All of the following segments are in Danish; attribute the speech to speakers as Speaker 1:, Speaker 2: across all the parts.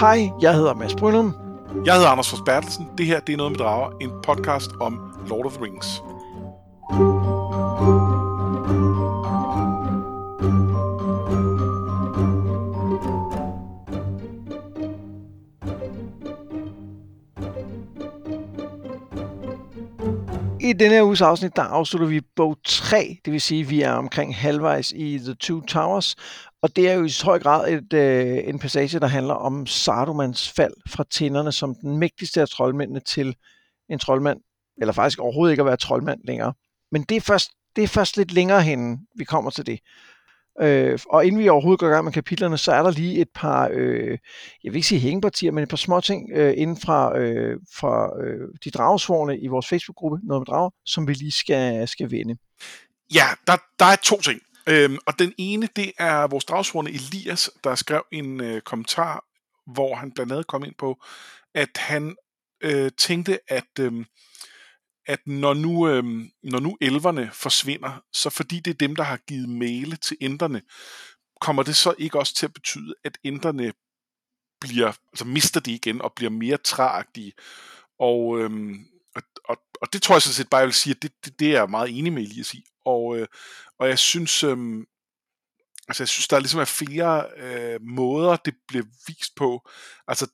Speaker 1: Hej, jeg hedder Mads Brynum.
Speaker 2: Jeg hedder Anders Forsbertelsen. Det her det er Noget med Drager, en podcast om Lord of the Rings.
Speaker 1: I denne her uges afsnit, der afslutter vi bog 3, det vil sige, at vi er omkring halvvejs i The Two Towers, og det er jo i høj grad et, øh, en passage, der handler om Sardomans fald fra tænderne som den mægtigste af troldmændene til en troldmand, eller faktisk overhovedet ikke at være troldmand længere. Men det er først, det er først lidt længere hen, vi kommer til det. Øh, og inden vi overhovedet går i gang med kapitlerne, så er der lige et par, øh, jeg vil ikke sige hængepartier, men et par små ting øh, inden fra, øh, fra øh, de dragesvorene i vores Facebook-gruppe, Noget med Drager, som vi lige skal, skal vende.
Speaker 2: Ja, der, der er to ting. Øhm, og den ene, det er vores dragsvorene Elias, der skrev en øh, kommentar, hvor han blandt andet kom ind på, at han øh, tænkte, at, øh, at når, nu, øh, når nu elverne forsvinder, så fordi det er dem, der har givet male til inderne, kommer det så ikke også til at betyde, at inderne bliver, altså mister de igen og bliver mere træagtige. Og, øhm, og, og, og det tror jeg så set bare, jeg vil sige, at det, det, det er jeg meget enig med Elias i. Og, øh, og jeg synes, øh, altså jeg synes, der ligesom er flere øh, måder, det bliver vist på. Altså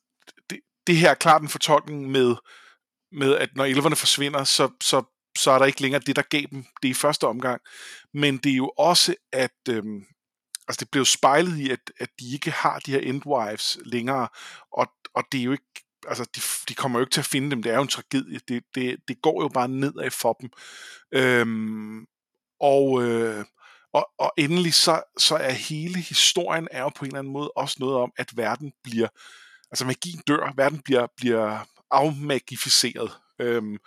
Speaker 2: det, det her er klart en fortolkning med, med at når elverne forsvinder, så, så, så er der ikke længere det, der gav dem det i første omgang. Men det er jo også, at øh, altså det blev spejlet i, at, at de ikke har de her endwives længere, og, og det er jo ikke altså, de, de kommer jo ikke til at finde dem. Det er jo en tragedie. Det, det, det går jo bare nedad for dem. Øhm, og, øh, og, og endelig så, så er hele historien er jo på en eller anden måde også noget om, at verden bliver, altså magien dør, verden bliver, bliver afmagificeret, øh,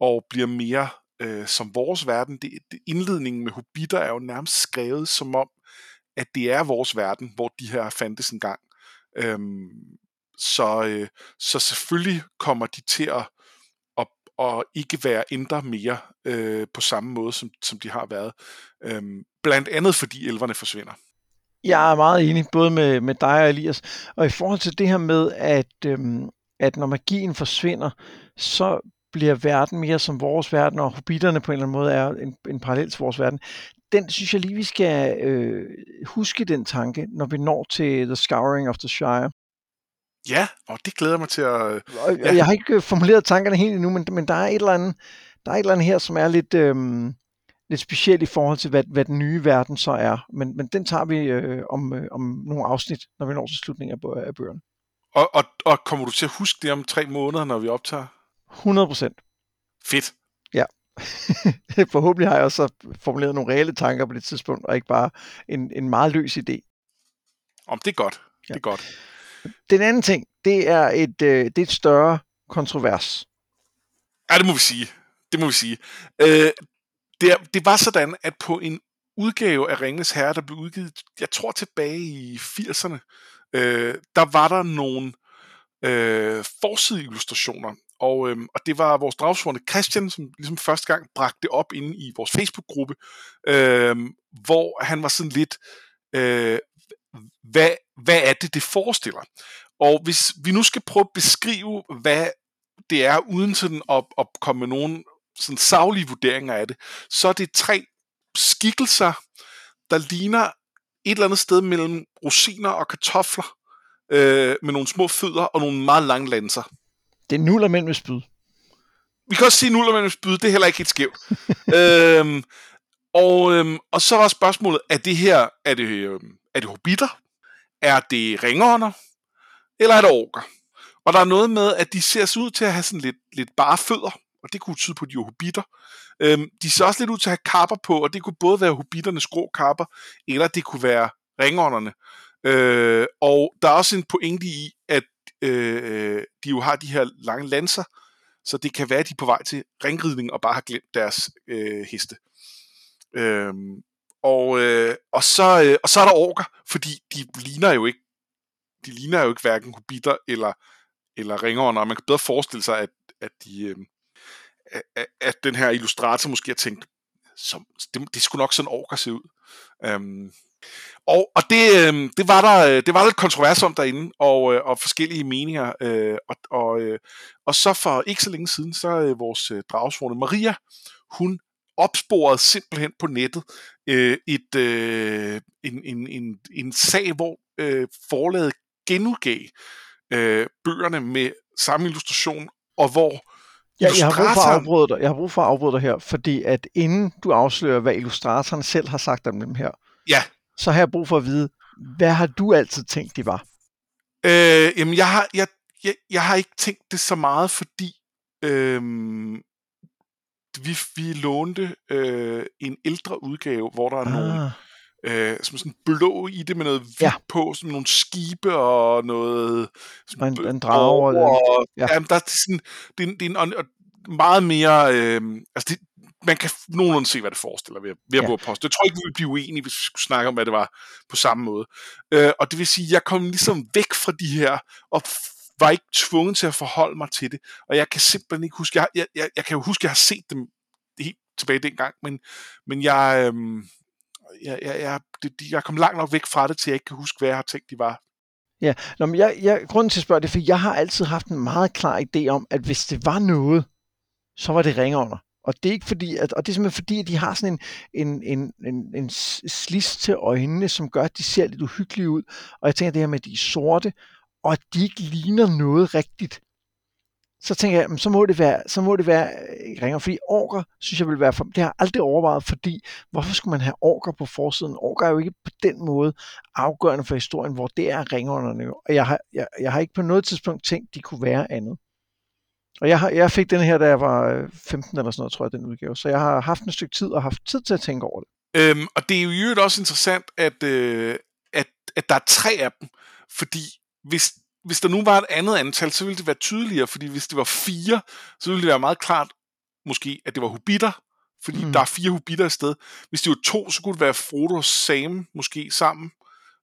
Speaker 2: og bliver mere øh, som vores verden. Det, det, indledningen med Hobbiter er jo nærmest skrevet som om, at det er vores verden, hvor de her fandtes engang. Øhm, så, øh, så selvfølgelig kommer de til at, og ikke være indre mere øh, på samme måde, som, som de har været. Øhm, blandt andet fordi elverne forsvinder.
Speaker 1: Jeg er meget enig, både med, med dig og Elias. Og i forhold til det her med, at, øhm, at når magien forsvinder, så bliver verden mere som vores verden, og hobitterne på en eller anden måde er en, en parallel til vores verden. Den synes jeg lige, vi skal øh, huske den tanke, når vi når til The Scouring of the Shire.
Speaker 2: Ja, og det glæder mig til at...
Speaker 1: Og, ja. Jeg har ikke øh, formuleret tankerne helt endnu, men, men der er et eller andet, der er et eller andet her, som er lidt, øhm, lidt specielt i forhold til, hvad, hvad den nye verden så er. Men, men den tager vi øh, om, øh, om nogle afsnit, når vi når til slutningen af, af bøgerne.
Speaker 2: Og, og, og kommer du til at huske det om tre måneder, når vi optager?
Speaker 1: 100 procent.
Speaker 2: Fedt.
Speaker 1: Ja. Forhåbentlig har jeg også formuleret nogle reelle tanker på det tidspunkt, og ikke bare en, en meget løs idé.
Speaker 2: Om det er godt. Ja. Det er godt.
Speaker 1: Den anden ting, det er et, øh, det er et større kontrovers.
Speaker 2: Ja, det må vi sige. Det må vi sige. Øh, det, det var sådan, at på en udgave af Ringens Herre, der blev udgivet, jeg tror tilbage i 80'erne, øh, der var der nogle øh, forsideillustrationer, og, øh, og det var vores dragsvorene Christian, som ligesom første gang bragte det op inde i vores Facebook-gruppe, øh, hvor han var sådan lidt, øh, hvad, hvad er det, det forestiller? Og hvis vi nu skal prøve at beskrive, hvad det er, uden sådan at, at komme med nogle sådan savlige vurderinger af det, så er det tre skikkelser, der ligner et eller andet sted mellem rosiner og kartofler, øh, med nogle små fødder og nogle meget lange lanser.
Speaker 1: Det er nuller mænd med spyd.
Speaker 2: Vi kan også sige nuller mænd med spyd, det er heller ikke helt skævt. øhm, og, øhm, og så var spørgsmålet, er det her, er det, øhm, er det hobitter? Er det ringånder? Eller er det orker? Og der er noget med, at de ser ud til at have sådan lidt, lidt bare fødder, og det kunne tyde på, at de var hobitter. Øhm, de ser også lidt ud til at have kapper på, og det kunne både være hobitternes grå kapper, eller det kunne være ringånderne. Øh, og der er også en pointe i, at øh, de jo har de her lange lanser, så det kan være, at de er på vej til ringridning og bare har glemt deres øh, heste. Øh, og, øh, og, så, øh, og så er der orker, fordi de ligner jo ikke de ligner jo ikke hverken hobitter eller, eller ringånder, og man kan bedre forestille sig, at, at, de, øh, at, at den her illustrator måske har tænkt, som, det, det skulle nok sådan orker se ud. Øhm, Og, og det, øhm, øh, det, var der, det var lidt kontrovers om derinde, og, øh, og forskellige meninger. Øh, og, og, øh, og så for ikke så længe siden, så øh, vores øh, dragsvorene Maria, hun opsporet simpelthen på nettet øh, et, øh, en, en, en, en sag, hvor øh, forlaget genudgav øh, bøgerne med samme illustration, og hvor
Speaker 1: Ja, jeg har brug for at afbryde dig. Jeg har brug for at afbryde dig her, fordi at inden du afslører, hvad illustratoren selv har sagt om dem her,
Speaker 2: ja.
Speaker 1: så har jeg brug for at vide, hvad har du altid tænkt, de var?
Speaker 2: Øh, jamen, jeg har, jeg, jeg, jeg har ikke tænkt det så meget, fordi øh, vi, vi lånte øh, en ældre udgave, hvor der er ah. nogle øh, som sådan blå i det med noget hvidt ja. på, som nogle skibe og noget...
Speaker 1: Sådan, en, en drage. Og,
Speaker 2: ja. Jamen, der er sådan, det, er, det er en, meget mere... Øh, altså det, man kan nogenlunde se, hvad det forestiller ved, ved at ja. poste. Jeg tror ikke, vi ville blive uenige, hvis vi skulle snakke om, hvad det var på samme måde. Øh, og det vil sige, jeg kom ligesom væk fra de her, og var ikke tvunget til at forholde mig til det. Og jeg kan simpelthen ikke huske, jeg, jeg, jeg, jeg kan jo huske, at jeg har set dem helt tilbage dengang, men, men jeg, øhm, jeg, jeg, jeg, det, jeg kom langt nok væk fra det, til jeg ikke kan huske, hvad jeg har tænkt, de var.
Speaker 1: Ja, Nå, men jeg, jeg, grunden til at spørge det, for jeg har altid haft en meget klar idé om, at hvis det var noget, så var det ringånder. Og det er ikke fordi, at, og det er simpelthen fordi, at de har sådan en, en, en, en, en slis til øjnene, som gør, at de ser lidt uhyggelige ud. Og jeg tænker det her med, at de er sorte, og at de ikke ligner noget rigtigt så tænker jeg, så må det være, så må det være øh, ringer, fordi orker, synes jeg vil være, for, det har jeg aldrig overvejet, fordi hvorfor skulle man have orker på forsiden? Orker er jo ikke på den måde afgørende for historien, hvor det er ringerne jo. Og jeg har, jeg, jeg har ikke på noget tidspunkt tænkt, de kunne være andet. Og jeg, har, jeg fik den her, da jeg var øh, 15 eller sådan noget, tror jeg, den udgave. Så jeg har haft en stykke tid og haft tid til at tænke over det.
Speaker 2: Øhm, og det er jo i øvrigt også interessant, at, øh, at, at der er tre af dem. Fordi hvis hvis der nu var et andet antal, så ville det være tydeligere, fordi hvis det var fire, så ville det være meget klart, måske, at det var hobitter, fordi mm. der er fire hobitter i sted. Hvis det var to, så kunne det være Frodo og Sam måske sammen.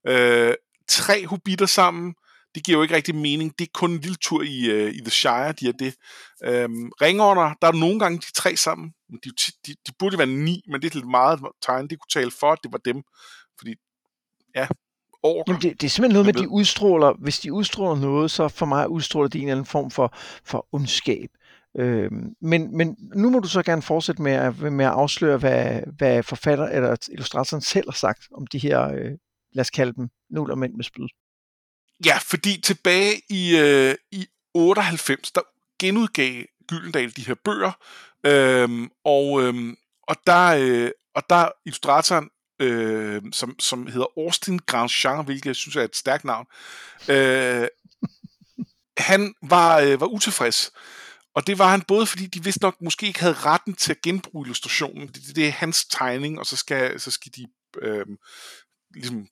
Speaker 2: Øh, tre hobitter sammen, det giver jo ikke rigtig mening. Det er kun en lille tur i, uh, i The Shire, de er det. Øhm, ringånder, der er nogle gange de tre sammen. De, de, de burde være ni, men det er lidt meget tegn. Det kunne tale for, at det var dem. Fordi, ja,
Speaker 1: orker. Jamen det, det er simpelthen noget med, at de udstråler, hvis de udstråler noget, så for mig udstråler de en eller anden form for, for ondskab. Øhm, men, men nu må du så gerne fortsætte med at, med at afsløre, hvad, hvad forfatter eller illustratoren selv har sagt om de her, øh, lad os kalde dem, nul og mænd med spyd.
Speaker 2: Ja, fordi tilbage i, øh, i 98, der genudgav Gyldendal de her bøger, øhm, og, øhm, og der, øh, og der illustratoren øh, som, som hedder Austin Grandjean, hvilket jeg synes er et stærkt navn. Øh, han var, øh, var utilfreds. Og det var han både fordi, de vidste nok måske ikke havde retten til at genbruge illustrationen. Det, det er hans tegning, og så skal, så skal de øh, ligesom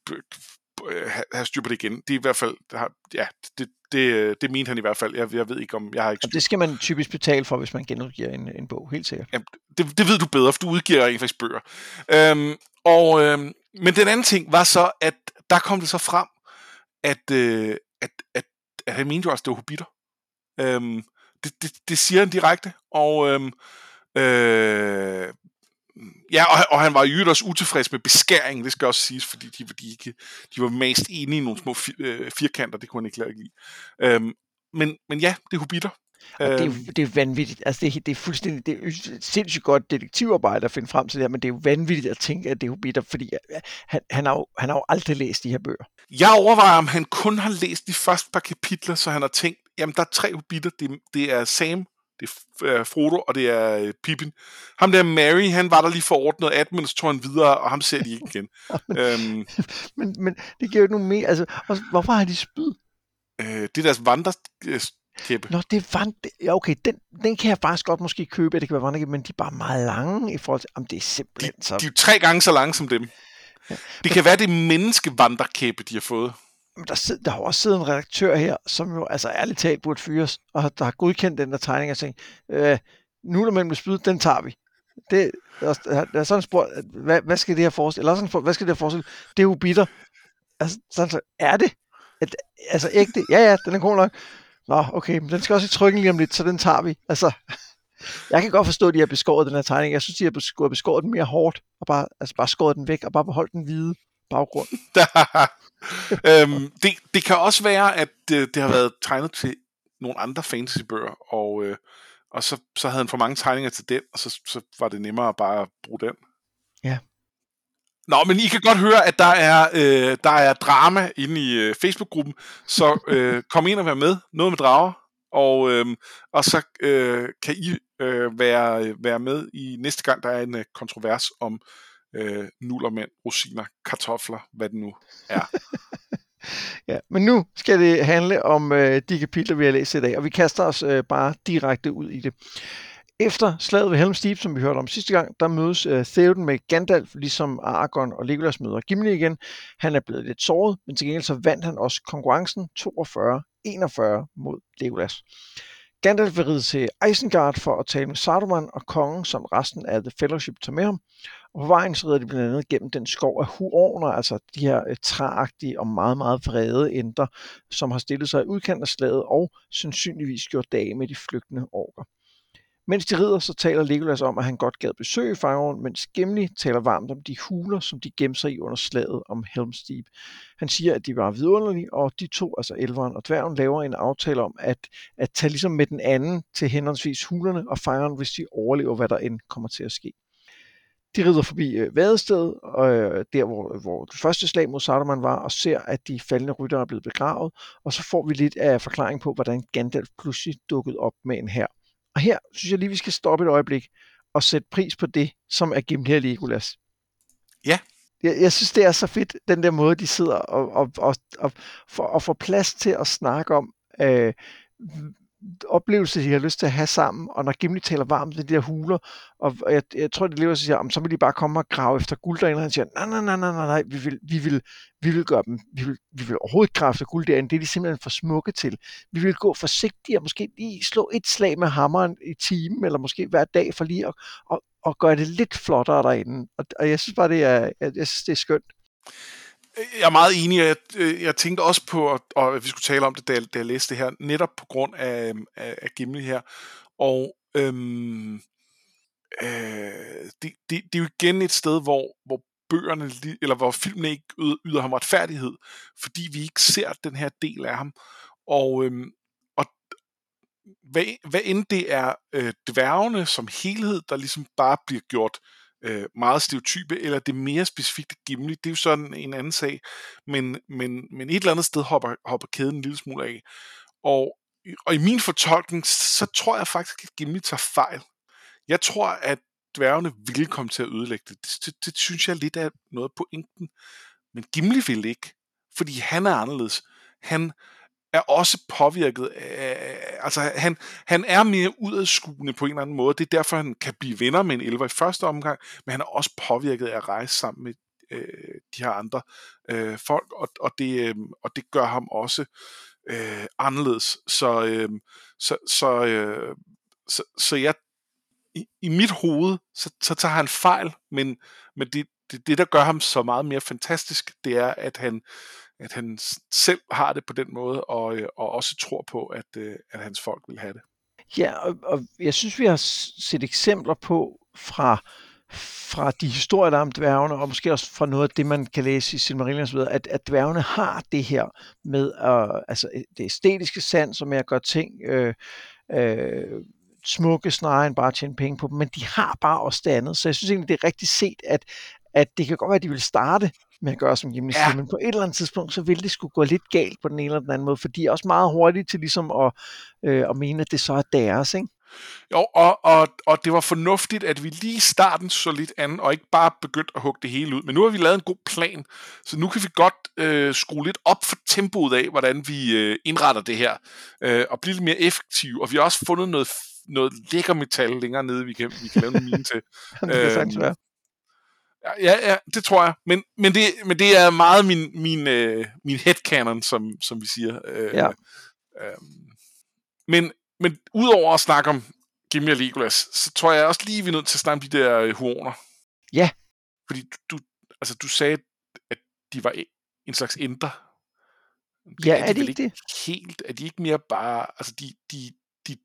Speaker 2: øh, have styr på det igen. Det er i hvert fald, ja, det, det, det mente han i hvert fald. Jeg, jeg ved ikke om, jeg har ikke...
Speaker 1: Og det skal man typisk betale for, hvis man genudgiver en, en bog, helt sikkert.
Speaker 2: Jamen, det, det ved du bedre, for du udgiver rent faktisk bøger. Øhm, og, øhm, men den anden ting var så, at der kom det så frem, at, øh, at, at, at han mente jo også, det var hobitter. Øhm, det, det, det siger han direkte, og øhm, øh, ja, og, og han var jo også utilfreds med beskæringen, det skal også siges, fordi de, de, de, de var mest enige i nogle små fi, øh, firkanter, det kunne han ikke lade lide. Øhm, men, men ja, det er hobitter.
Speaker 1: Og det, er, øhm. det er vanvittigt. Altså, det, er, det er fuldstændig det er sindssygt godt detektivarbejde at finde frem til det her, men det er jo vanvittigt at tænke, at det er hobitter, fordi han, han, har jo, han har jo aldrig læst de her bøger.
Speaker 2: Jeg overvejer, om han kun har læst de første par kapitler, så han har tænkt, jamen der er tre hobitter. Det, det er Sam, det er Frodo, og det er øh, Pippin. Ham der Mary, han var der lige for ordnet 18, men så tog han videre, og ham ser de ikke igen. øhm,
Speaker 1: men, men det giver jo ikke nogen mere. Altså, hvorfor har de spyd?
Speaker 2: Øh, det er deres vandre kæppe.
Speaker 1: Nå, det er vand... Ja, okay, den, den kan jeg faktisk godt måske købe, det kan være vandrekæppe, men de er bare meget lange i forhold til... Om det er simpelthen
Speaker 2: de,
Speaker 1: så...
Speaker 2: De er jo tre gange så lange som dem. Ja. Det kan være, det menneskevandrekæppe, de har fået.
Speaker 1: Men der, sidder, der har også siddet en redaktør her, som jo altså ærligt talt burde fyres, og der har godkendt den der tegning og tænkt, øh, nu er mellem spyd, den tager vi. Det, der, der er sådan spurgt, hvad, hvad skal det her forestille? Eller sådan, hvad skal det her forestille? Det er jo bitter. Altså, sådan, er det? At, altså ægte? Ja, ja, den er god nok. Nå, okay, men den skal også i trykken lige om lidt, så den tager vi. Altså, jeg kan godt forstå, at de har beskåret den her tegning. Jeg synes, de har beskåret, beskåret den mere hårdt, og bare, altså bare skåret den væk, og bare beholdt den hvide. baggrund.
Speaker 2: øhm, det, det kan også være, at det, det har været tegnet til nogle andre fantasybøger, og, øh, og så, så havde han for mange tegninger til den, og så, så var det nemmere bare at bruge den.
Speaker 1: Ja.
Speaker 2: Nå, men I kan godt høre, at der er, øh, der er drama inde i øh, Facebook-gruppen, så øh, kom ind og vær med. Noget med drager. Og, øh, og så øh, kan I øh, være, være med i næste gang, der er en øh, kontrovers om øh, nullermænd, rosiner, kartofler, hvad det nu er.
Speaker 1: ja, men nu skal det handle om øh, de kapitler, vi har læst i dag, og vi kaster os øh, bare direkte ud i det. Efter slaget ved Helm's Deep, som vi hørte om sidste gang, der mødes uh, Theoden med Gandalf, ligesom Aragorn og Legolas møder Gimli igen. Han er blevet lidt såret, men til gengæld så vandt han også konkurrencen 42-41 mod Legolas. Gandalf vil ride til Isengard for at tale med Saruman og kongen, som resten af The Fellowship tager med ham. Og på vejen så rider de blandt andet gennem den skov af huorner, altså de her øh, træagtige og meget, meget vrede ender, som har stillet sig i udkant af slaget og sandsynligvis gjort dage med de flygtende orker. Mens de rider, så taler Legolas om, at han godt gad besøge Fangorn, mens Gimli taler varmt om de huler, som de gemte sig i under slaget om Helm's Deep. Han siger, at de var vidunderlige, og de to, altså elveren og dværgen, laver en aftale om at, at tage ligesom med den anden til henholdsvis hulerne og Fangorn, hvis de overlever, hvad der end kommer til at ske. De rider forbi øh, og øh, der hvor, hvor det første slag mod Saruman var, og ser, at de faldende ryttere er blevet begravet, og så får vi lidt af forklaring på, hvordan Gandalf pludselig dukkede op med en her. Og her synes jeg lige, vi skal stoppe et øjeblik og sætte pris på det, som er Gimli og Legolas.
Speaker 2: Ja.
Speaker 1: Jeg, jeg synes, det er så fedt, den der måde, de sidder og, og, og, og, for, og får plads til at snakke om, øh, oplevelse, de har lyst til at have sammen, og når Gimli taler varmt ved de der huler, og jeg, jeg tror, det lever sig siger, så vil de bare komme og grave efter guld derinde, og han siger, nej, nej, nej, nej, nej, nej, vi vil, vi vil, vi vil gøre dem, vi vil, vi vil overhovedet grave efter guld derinde, det er de simpelthen for smukke til. Vi vil gå forsigtigt og måske lige slå et slag med hammeren i timen, eller måske hver dag for lige at, og, og gøre det lidt flottere derinde. Og, og jeg synes bare, det er, jeg, jeg synes, det er skønt.
Speaker 2: Jeg er meget enig. Jeg, øh, jeg tænkte også på, at, at vi skulle tale om det, da jeg, da jeg læste det her, netop på grund af, øhm, af, af Gimli her. Og øhm, øh, det, det, det er jo igen et sted, hvor, hvor bøgerne, eller hvor filmen ikke yder ham retfærdighed, fordi vi ikke ser den her del af ham. Og, øhm, og hvad, hvad end det er øh, dværgene som helhed, der ligesom bare bliver gjort øh, Øh, meget stereotype, eller det mere specifikt Gimli, det er jo sådan en anden sag, men, men, men et eller andet sted hopper, hopper kæden en lille smule af. Og, og i min fortolkning, så tror jeg faktisk, at Gimli tager fejl. Jeg tror, at dværgene ville komme til at ødelægge det. Det, det, det synes jeg lidt er noget på pointen. Men Gimli vil ikke, fordi han er anderledes. Han, er også påvirket af, altså han, han er mere udadskuende på en eller anden måde, det er derfor han kan blive venner med en elver i første omgang, men han er også påvirket af at rejse sammen med øh, de her andre øh, folk, og, og, det, øh, og det gør ham også øh, anderledes, så, øh, så, så, øh, så, så jeg i, i mit hoved, så, så tager han fejl, men, men det, det, det, der gør ham så meget mere fantastisk, det er, at han, at han selv har det på den måde, og, øh, og også tror på, at, øh, at hans folk vil have det.
Speaker 1: Ja, og, og jeg synes, vi har set eksempler på fra fra de historier, der er om dværgene, og måske også fra noget af det, man kan læse i Silmarillion osv., at, at dværgene har det her med at, altså det æstetiske sand, som er at gøre ting øh, øh, smukke snarere end bare at tjene penge på dem, men de har bare også det andet. Så jeg synes egentlig, det er rigtigt set, at, at det kan godt være, at de vil starte med at gøre som Gimli ja. men på et eller andet tidspunkt, så vil det skulle gå lidt galt på den ene eller den anden måde, for de er også meget hurtige til ligesom at, øh, at mene, at det så er deres, ikke?
Speaker 2: Jo, og, og, og det var fornuftigt, at vi lige i starten så lidt an, og ikke bare begyndte at hugge det hele ud. Men nu har vi lavet en god plan, så nu kan vi godt øh, skrue lidt op for tempoet af, hvordan vi øh, indretter det her, øh, og blive lidt mere effektive. Og vi har også fundet noget, noget lækker metal længere nede, vi kan, vi kan lave en mine til.
Speaker 1: det kan være.
Speaker 2: Ja, ja, det tror jeg. Men, men, det, men det er meget min, min, øh, min headcanon, som, som vi siger. Øh,
Speaker 1: ja.
Speaker 2: øh, men, men udover at snakke om Gimli og Legolas, så tror jeg også lige, vi er nødt til at snakke om de der øh, huoner.
Speaker 1: Ja.
Speaker 2: Fordi du, du, altså, du sagde, at de var en slags ender.
Speaker 1: Ja, er, er de, ikke det?
Speaker 2: Helt, er de ikke mere bare, altså de, de, de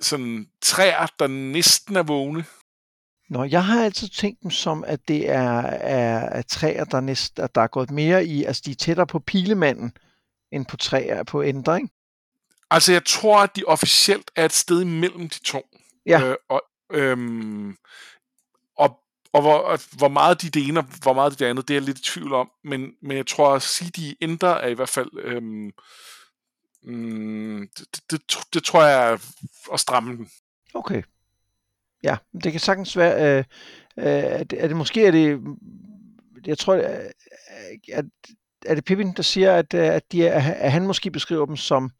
Speaker 2: sådan træer, der næsten er vågne?
Speaker 1: Nå, jeg har altid tænkt dem som, at det er, er, er træer, der, næst, at der er gået mere i, altså de er tættere på pilemanden, end på træer på ikke?
Speaker 2: Altså, jeg tror, at de officielt er et sted imellem de to.
Speaker 1: Ja.
Speaker 2: Øh, og, øhm, og, og, hvor, og hvor meget de det ene, og hvor meget de det andet, det er jeg lidt i tvivl om. Men, men jeg tror, at sige, de ændrer er i hvert fald... Øhm, mm, det, det, det, det tror jeg er at stramme den.
Speaker 1: Okay. Ja, det kan sagtens være, øh, øh, er, det, er det måske, er det, jeg tror, øh, at, er det Pippin, der siger, at, øh, at, de er, at han måske beskriver dem som,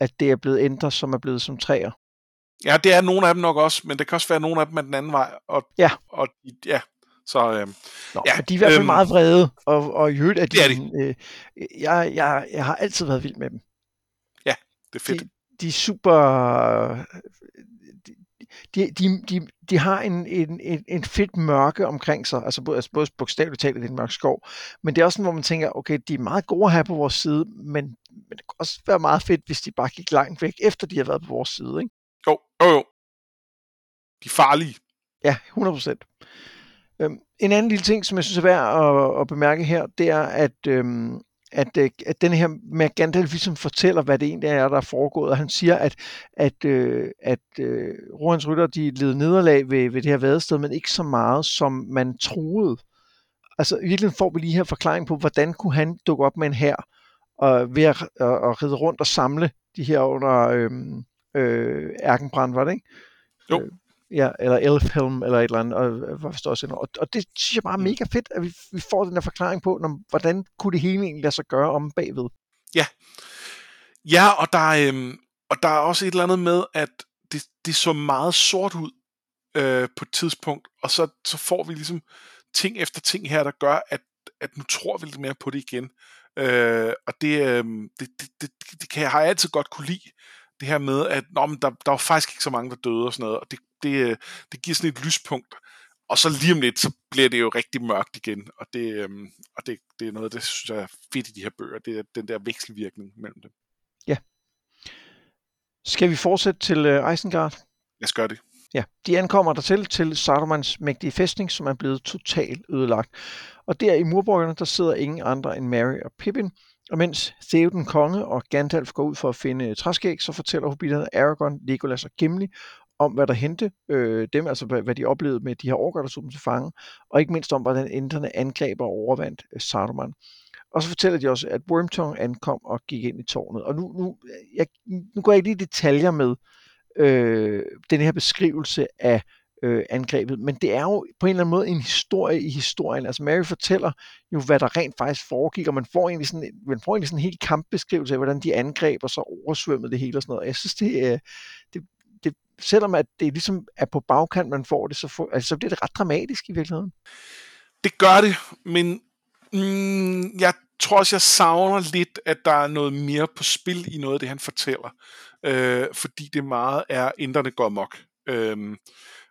Speaker 1: at det er blevet ændret, som er blevet som træer?
Speaker 2: Ja, det er nogle af dem nok også, men det kan også være nogle af dem af den anden vej. Og,
Speaker 1: Ja.
Speaker 2: Og, ja, så øh,
Speaker 1: Nå,
Speaker 2: Ja,
Speaker 1: ja, de er i hvert fald
Speaker 2: øhm,
Speaker 1: meget vrede, og, og i øvrigt er de,
Speaker 2: det er de.
Speaker 1: Øh, jeg, jeg, jeg har altid været vild med dem.
Speaker 2: det er fedt.
Speaker 1: De, de er super... De, de, de, de har en, en, en, en fedt mørke omkring sig, altså både, altså både bogstaveligt talt, det er en mørk skov, men det er også sådan, hvor man tænker, okay, de er meget gode at have på vores side, men, men det kunne også være meget fedt, hvis de bare gik langt væk, efter de har været på vores side, ikke?
Speaker 2: Jo, jo, jo. De er farlige.
Speaker 1: Ja, 100 procent. Øhm, en anden lille ting, som jeg synes er værd at, at bemærke her, det er, at, øhm, at, øh, at den her med Gandalf ligesom fortæller, hvad det egentlig er, der er foregået, og han siger, at, at, øh, at øh, Rohans rytter, de led nederlag ved, ved det her vadested, men ikke så meget, som man troede. Altså i virkeligheden får vi lige her forklaring på, hvordan kunne han dukke op med en her og ved at, at, at ride rundt og samle de her under øhm, øh, Ærkenbrand, var det ikke?
Speaker 2: Jo.
Speaker 1: Øh, Ja, eller Elfhelm, eller et eller andet, og, forstår jeg, og, og det synes jeg bare er
Speaker 2: Mm.
Speaker 1: mega fedt, at vi, vi får den der forklaring på, når, hvordan kunne det hele egentlig lade sig gøre om bagved.
Speaker 2: Ja, og der, er, øhm, og der er også et eller andet med, at det, det så meget sort ud øh, på et tidspunkt, og så, så får vi ligesom ting efter ting her, der gør, at, at nu tror vi lidt mere på det igen. Øh, og det, øh, det, det, det, det kan jeg, har jeg altid godt kunne lide, det her med, at nå, men der, der var faktisk ikke så mange, der døde og sådan noget, og det, det, øh, det giver sådan et lyspunkt. Og så lige om lidt, så bliver det jo rigtig mørkt igen, og det, øh, og det, det er noget, det synes jeg er fedt i de her bøger, det er den der vekselvirkning mellem dem.
Speaker 1: Skal vi fortsætte til uh, Isengard?
Speaker 2: Lad os gøre det.
Speaker 1: Ja, de ankommer dertil til Sarumans mægtige fæstning, som er blevet totalt ødelagt. Og der i murborgerne, der sidder ingen andre end Mary og Pippin. Og mens Theoden konge og Gandalf går ud for at finde øh, træskæg, så fortæller hobbiterne Aragorn, Legolas og Gimli om, hvad der hente øh, dem, altså hvad, hvad de oplevede med de her orker, der tog dem til fange, og ikke mindst om, hvordan inderne angreb og overvandt øh, Saruman. Og så fortæller de også, at Wormtongue ankom og gik ind i tårnet. Og nu, nu, jeg, nu går jeg ikke lige i detaljer med øh, den her beskrivelse af øh, angrebet, men det er jo på en eller anden måde en historie i historien. Altså Mary fortæller jo, hvad der rent faktisk foregik, og man får egentlig sådan, man får egentlig sådan en helt kampbeskrivelse af, hvordan de angreb, og så oversvømmede det hele og sådan noget. Jeg synes, det, øh, det, det selvom at det ligesom er på bagkant, man får det, så, for, altså, så bliver det ret dramatisk i virkeligheden.
Speaker 2: Det gør det, men mm, jeg tror også, jeg savner lidt, at der er noget mere på spil i noget af det, han fortæller. Øh, fordi det meget er, inderne går mok. Øh,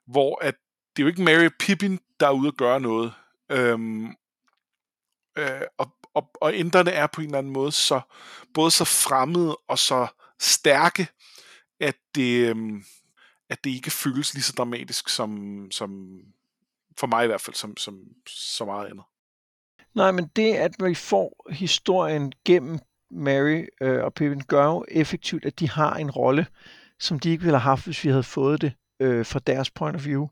Speaker 2: hvor at det er jo ikke Mary Pippin, der er ude at gøre noget. Øhm, øh, og, og, og inderne er på en eller anden måde så både så fremmede og så stærke, at det, øhm, at det ikke føles lige så dramatisk som, som for mig i hvert fald, som, som så meget andet.
Speaker 1: Nej, men det, at vi får historien gennem Mary øh, og Pippin, gør jo effektivt, at de har en rolle, som de ikke ville have haft, hvis vi havde fået det øh, fra deres point of view.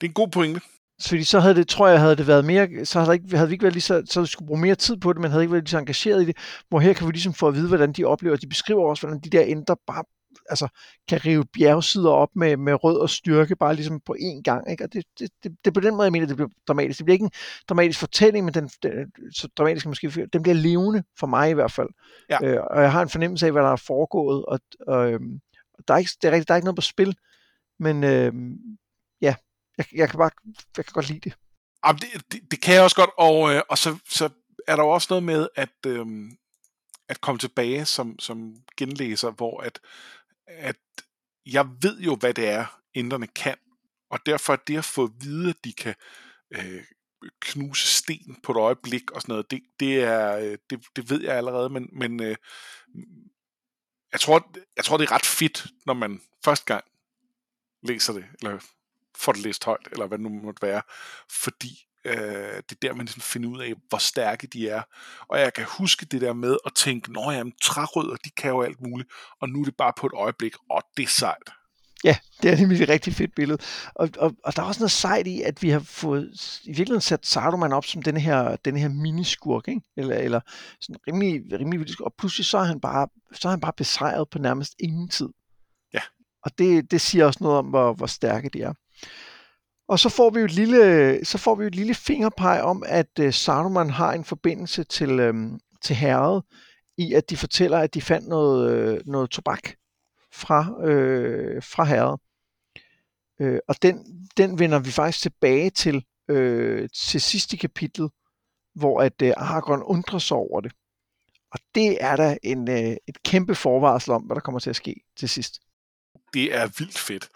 Speaker 2: Det er en god pointe.
Speaker 1: Så fordi så havde det, tror jeg, havde det været mere, så havde, ikke, havde vi ikke været lige så, så vi skulle bruge mere tid på det, men havde ikke været lige så engageret i det, hvor her kan vi ligesom få at vide, hvordan de oplever, de beskriver også, hvordan de der ændrer bare, altså, kan rive bjergsider op med, med rød og styrke, bare ligesom på én gang, ikke? og det, det, det, det, er på den måde, jeg mener, det bliver dramatisk. Det bliver ikke en dramatisk fortælling, men den, den så dramatisk måske, den bliver levende, for mig i hvert fald.
Speaker 2: Ja.
Speaker 1: Øh, og jeg har en fornemmelse af, hvad der er foregået, og, og øhm, der, er ikke, det er rigtigt, der er ikke noget på spil, men øh, ja, jeg, jeg, kan bare, jeg kan godt lide det.
Speaker 2: Jamen, det, det, det kan jeg også godt, og, øh, og så, så er der jo også noget med at, øh, at komme tilbage som, som genlæser, hvor at, at jeg ved jo, hvad det er, inderne kan, og derfor er det at få at vide, at de kan øh, knuse sten på et øjeblik og sådan noget, det, det, er, øh, det, det ved jeg allerede, men, men øh, jeg, tror, jeg tror, det er ret fedt, når man første gang læser det, eller får det læst højt, eller hvad det nu måtte være, fordi øh, det er der, man ligesom finder ud af, hvor stærke de er. Og jeg kan huske det der med at tænke, nå ja, trærødder, de kan jo alt muligt, og nu er det bare på et øjeblik, og det er sejt.
Speaker 1: Ja, det er nemlig et rigtig fedt billede. Og, og, og der er også noget sejt i, at vi har fået i virkeligheden sat Saruman op som den her, den her miniskurk, ikke? Eller, eller sådan rimelig, rimelig vildt. Og pludselig så er han bare, så er han bare besejret på nærmest ingen tid. Og det, det siger også noget om, hvor, hvor stærke de er. Og så får vi jo et lille, så får vi jo et lille fingerpeg om, at øh, Saruman har en forbindelse til, øh, til herret, i at de fortæller, at de fandt noget, øh, noget tobak fra, øh, fra herret. Øh, og den, den vender vi faktisk tilbage til øh, til sidst i kapitlet, hvor at øh, Aragorn undrer sig over det. Og det er da en, øh, et kæmpe forvarsel om, hvad der kommer til at ske til sidst.
Speaker 2: Det er vildt fedt.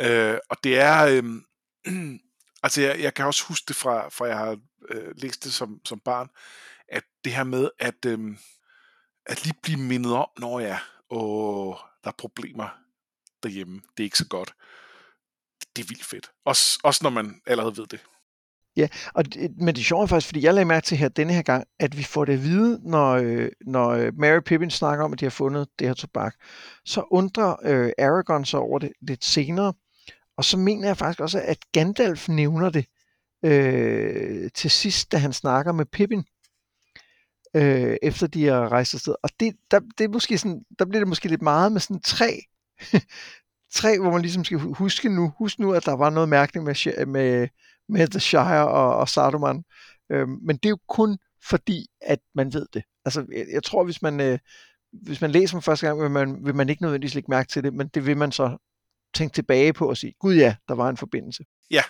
Speaker 2: Øh, og det er... Øh, altså, jeg, jeg kan også huske det fra, fra jeg har øh, læst det som, som barn, at det her med at, øh, at lige blive mindet om, når jeg, og der er problemer derhjemme, det er ikke så godt. Det er vildt fedt. Også, også når man allerede ved det.
Speaker 1: Ja, og det, men det er faktisk, fordi jeg lagde mærke til her denne her gang, at vi får det at vide, når, øh, når øh, Mary Pippin snakker om, at de har fundet det her tobak. Så undrer øh, Aragorn sig over det lidt senere, og så mener jeg faktisk også, at Gandalf nævner det øh, til sidst, da han snakker med Pippin øh, efter de har rejst afsted. Og det, der, det er måske sådan, der bliver det måske lidt meget med sådan tre, tre, hvor man ligesom skal huske nu, husk nu, at der var noget mærkeligt med, med, med The Shire og, og Saruman. Øh, men det er jo kun fordi, at man ved det. Altså, jeg, jeg tror, hvis man, øh, hvis man læser dem første gang, vil man, vil man ikke nødvendigvis lægge mærke til det, men det vil man så tænke tilbage på og sige, gud ja, der var en forbindelse.
Speaker 2: Ja,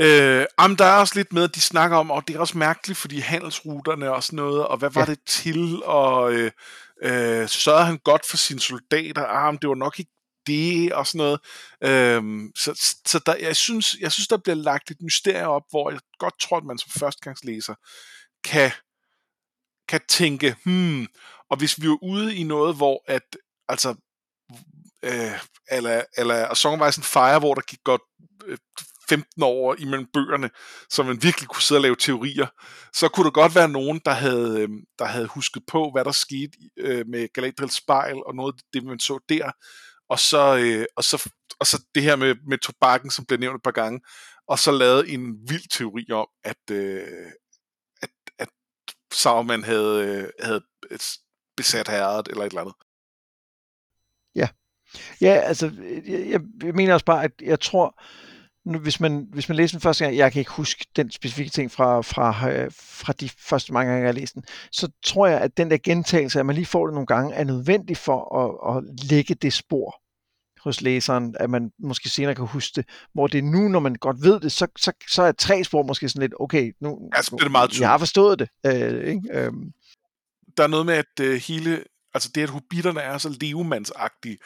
Speaker 2: Øh, jamen, der er også lidt med, at de snakker om, og det er også mærkeligt, fordi handelsruterne og sådan noget, og hvad var ja. det til, og øh, øh, sørgede han godt for sine soldater, ah, men det var nok ikke det, og sådan noget. Øhm, så så der, jeg, synes, jeg synes, der bliver lagt et mysterie op, hvor jeg godt tror, at man som førstegangslæser kan, kan tænke, hmm, og hvis vi er ude i noget, hvor at, altså, øh, eller, eller Songwise Fire, hvor der gik godt øh, 15 år imellem bøgerne, så man virkelig kunne sidde og lave teorier, så kunne der godt være nogen, der havde, øh, der havde husket på, hvad der skete øh, med Galadriels spejl, og noget af det, man så der, og så, øh, og så, og så det her med, med tobakken, som blev nævnt et par gange, og så lavet en vild teori om, at, øh, at, at Sauron havde, øh, havde besat herret, eller et eller andet.
Speaker 1: Ja, ja altså, jeg, jeg mener også bare, at jeg tror, nu, hvis, man, hvis man læser den første gang, jeg kan ikke huske den specifikke ting fra, fra, øh, fra de første mange gange, jeg har læst den, så tror jeg, at den der gentagelse, at man lige får det nogle gange, er nødvendig for at, at lægge det spor hos læseren, at man måske senere kan huske det, hvor det er nu, når man godt ved det, så, så, så er tre spor måske sådan lidt, okay, nu,
Speaker 2: ja, så bliver det meget
Speaker 1: jeg har forstået det. Øh, ikke? Øhm.
Speaker 2: Der er noget med, at øh, hele, altså det, at hobitterne er så levemandsagtige,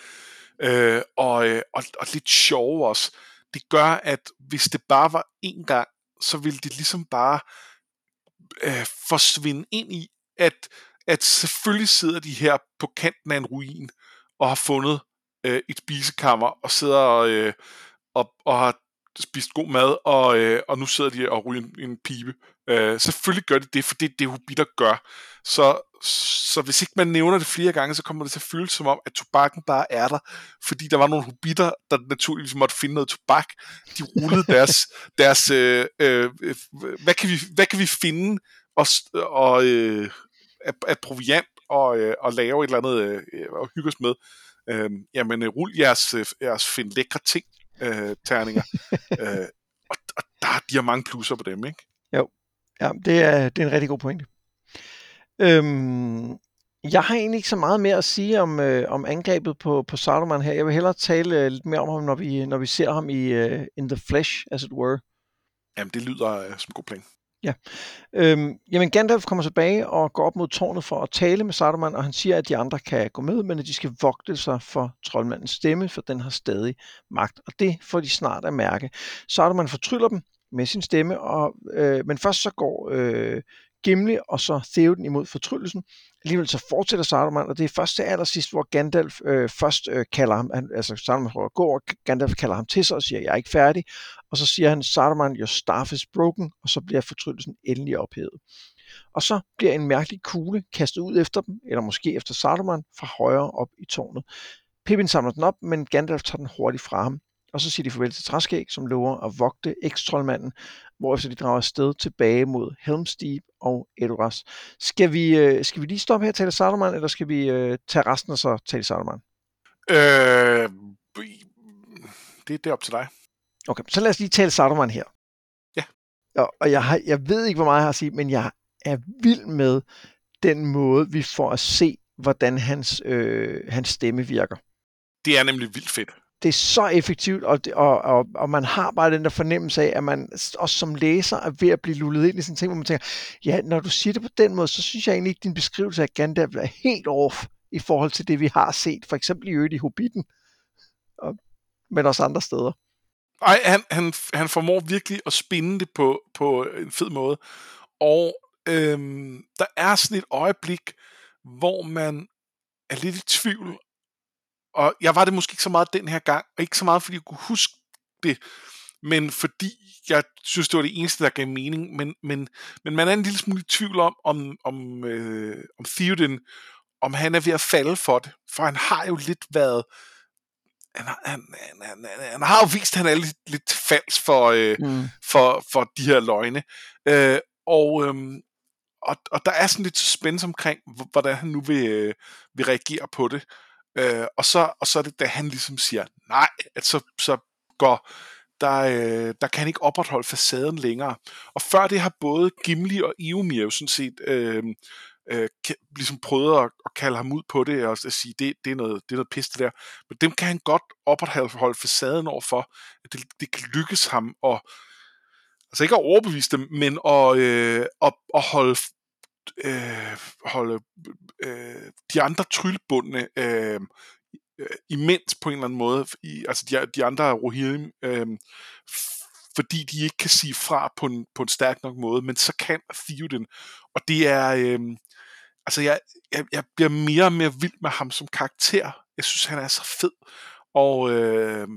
Speaker 2: øh, og, øh, og, og lidt sjove også, det gør, at hvis det bare var én gang, så ville det ligesom bare øh, forsvinde ind i, at, at selvfølgelig sidder de her på kanten af en ruin, og har fundet øh, et spisekammer, og sidder øh, og, og har spist god mad, og, øh, og nu sidder de og ryger en, en pibe. Øh, selvfølgelig gør de det, for det er det, hobitter gør. Så, så hvis ikke man nævner det flere gange, så kommer det til at føles som om, at tobakken bare er der, fordi der var nogle hobitter, der naturligvis måtte finde noget tobak. De rullede deres, deres øh, øh, hvad, kan vi, hvad kan vi finde og, og, øh, af, af proviant og, øh, og lave et eller andet øh, og hygge os med. Øh, jamen, rul jeres, øh, jeres find lækre ting øh, terninger. øh, og, og der, de har mange plusser på dem, ikke?
Speaker 1: Jo, ja, det er, det er en rigtig god pointe. Øhm, jeg har egentlig ikke så meget mere at sige om, øh, om angrebet på, på Saruman her. Jeg vil hellere tale øh, lidt mere om ham, når vi, når vi ser ham i uh, In the Flesh, as it were.
Speaker 2: Jamen, det lyder øh, som god plan.
Speaker 1: Ja. Øhm, jamen, Gandalf kommer tilbage og går op mod tårnet for at tale med Saruman, og han siger, at de andre kan gå med, men at de skal vogte sig for troldmandens stemme, for den har stadig magt, og det får de snart at mærke. Saruman fortryller dem med sin stemme, og, øh, men først så går øh, Gimli og så Theoden imod fortryllelsen. Alligevel så fortsætter Saruman, og det er først til allersidst, hvor Gandalf øh, først øh, kalder ham, han, altså Saruman prøver at gå, og Gandalf kalder ham til sig og siger, jeg er ikke færdig. Og så siger han, Saruman, your staff is broken, og så bliver fortryllelsen endelig ophævet. Og så bliver en mærkelig kugle kastet ud efter dem, eller måske efter Saruman, fra højre op i tårnet. Pippin samler den op, men Gandalf tager den hurtigt fra ham. Og så siger de farvel til Træskæg, som lover at vogte ekstrollmanden, hvorefter de drager afsted tilbage mod Helm's Deep og Edoras. Skal vi, øh, skal vi lige stoppe her og tale Saruman, eller skal vi øh, tage resten og så tale Saruman?
Speaker 2: Øh, det, det er op til dig.
Speaker 1: Okay, så lad os lige tale Saruman her.
Speaker 2: Ja.
Speaker 1: Og, og jeg, har, jeg ved ikke, hvor meget jeg har at sige, men jeg er vild med den måde, vi får at se, hvordan hans, øh, hans stemme virker.
Speaker 2: Det er nemlig vildt fedt.
Speaker 1: Det er så effektivt, og, det, og, og, og man har bare den der fornemmelse af, at man også som læser er ved at blive lullet ind i sådan en ting, hvor man tænker, ja, når du siger det på den måde, så synes jeg egentlig ikke, din beskrivelse af Gandalf er helt off i forhold til det, vi har set, for eksempel i øvrigt i Hobbiten, og, men også andre steder.
Speaker 2: Ej, han, han, han formår virkelig at spinde det på, på en fed måde. Og øhm, der er sådan et øjeblik, hvor man er lidt i tvivl. Og jeg var det måske ikke så meget den her gang, og ikke så meget, fordi jeg kunne huske det, men fordi jeg synes, det var det eneste, der gav mening. Men, men, men man er en lille smule i tvivl om, om, om, øh, om Theoden, om han er ved at falde for det. For han har jo lidt været... Han, han, han, han, han har jo vist, at han er lidt, lidt falsk for, øh, mm. for, for de her løgne. Øh, og, øhm, og, og der er sådan lidt suspense omkring, hvordan han nu vil, øh, vil reagere på det. Øh, og, så, og så er det, da han ligesom siger nej, at så, så går der, øh, der kan han ikke opretholde facaden længere. Og før det har både Gimli og Eomir jo sådan set øh, øh, ligesom prøvet at, at kalde ham ud på det, og at sige, det, det, er noget, det er noget piste der. Men dem kan han godt opretholde facaden over for, at det, det kan lykkes ham at, altså ikke at overbevise dem, men at, øh, at, at holde øh, holde øh, de andre tryllbundne øh, øh, imens på en eller anden måde, i, altså de, de andre Rohirrim, øh, fordi de ikke kan sige fra på en, på en stærk nok måde, men så kan Theoden, og det er, øh, altså jeg, jeg, jeg bliver mere og mere vild med ham som karakter. Jeg synes, han er så fed, og øh,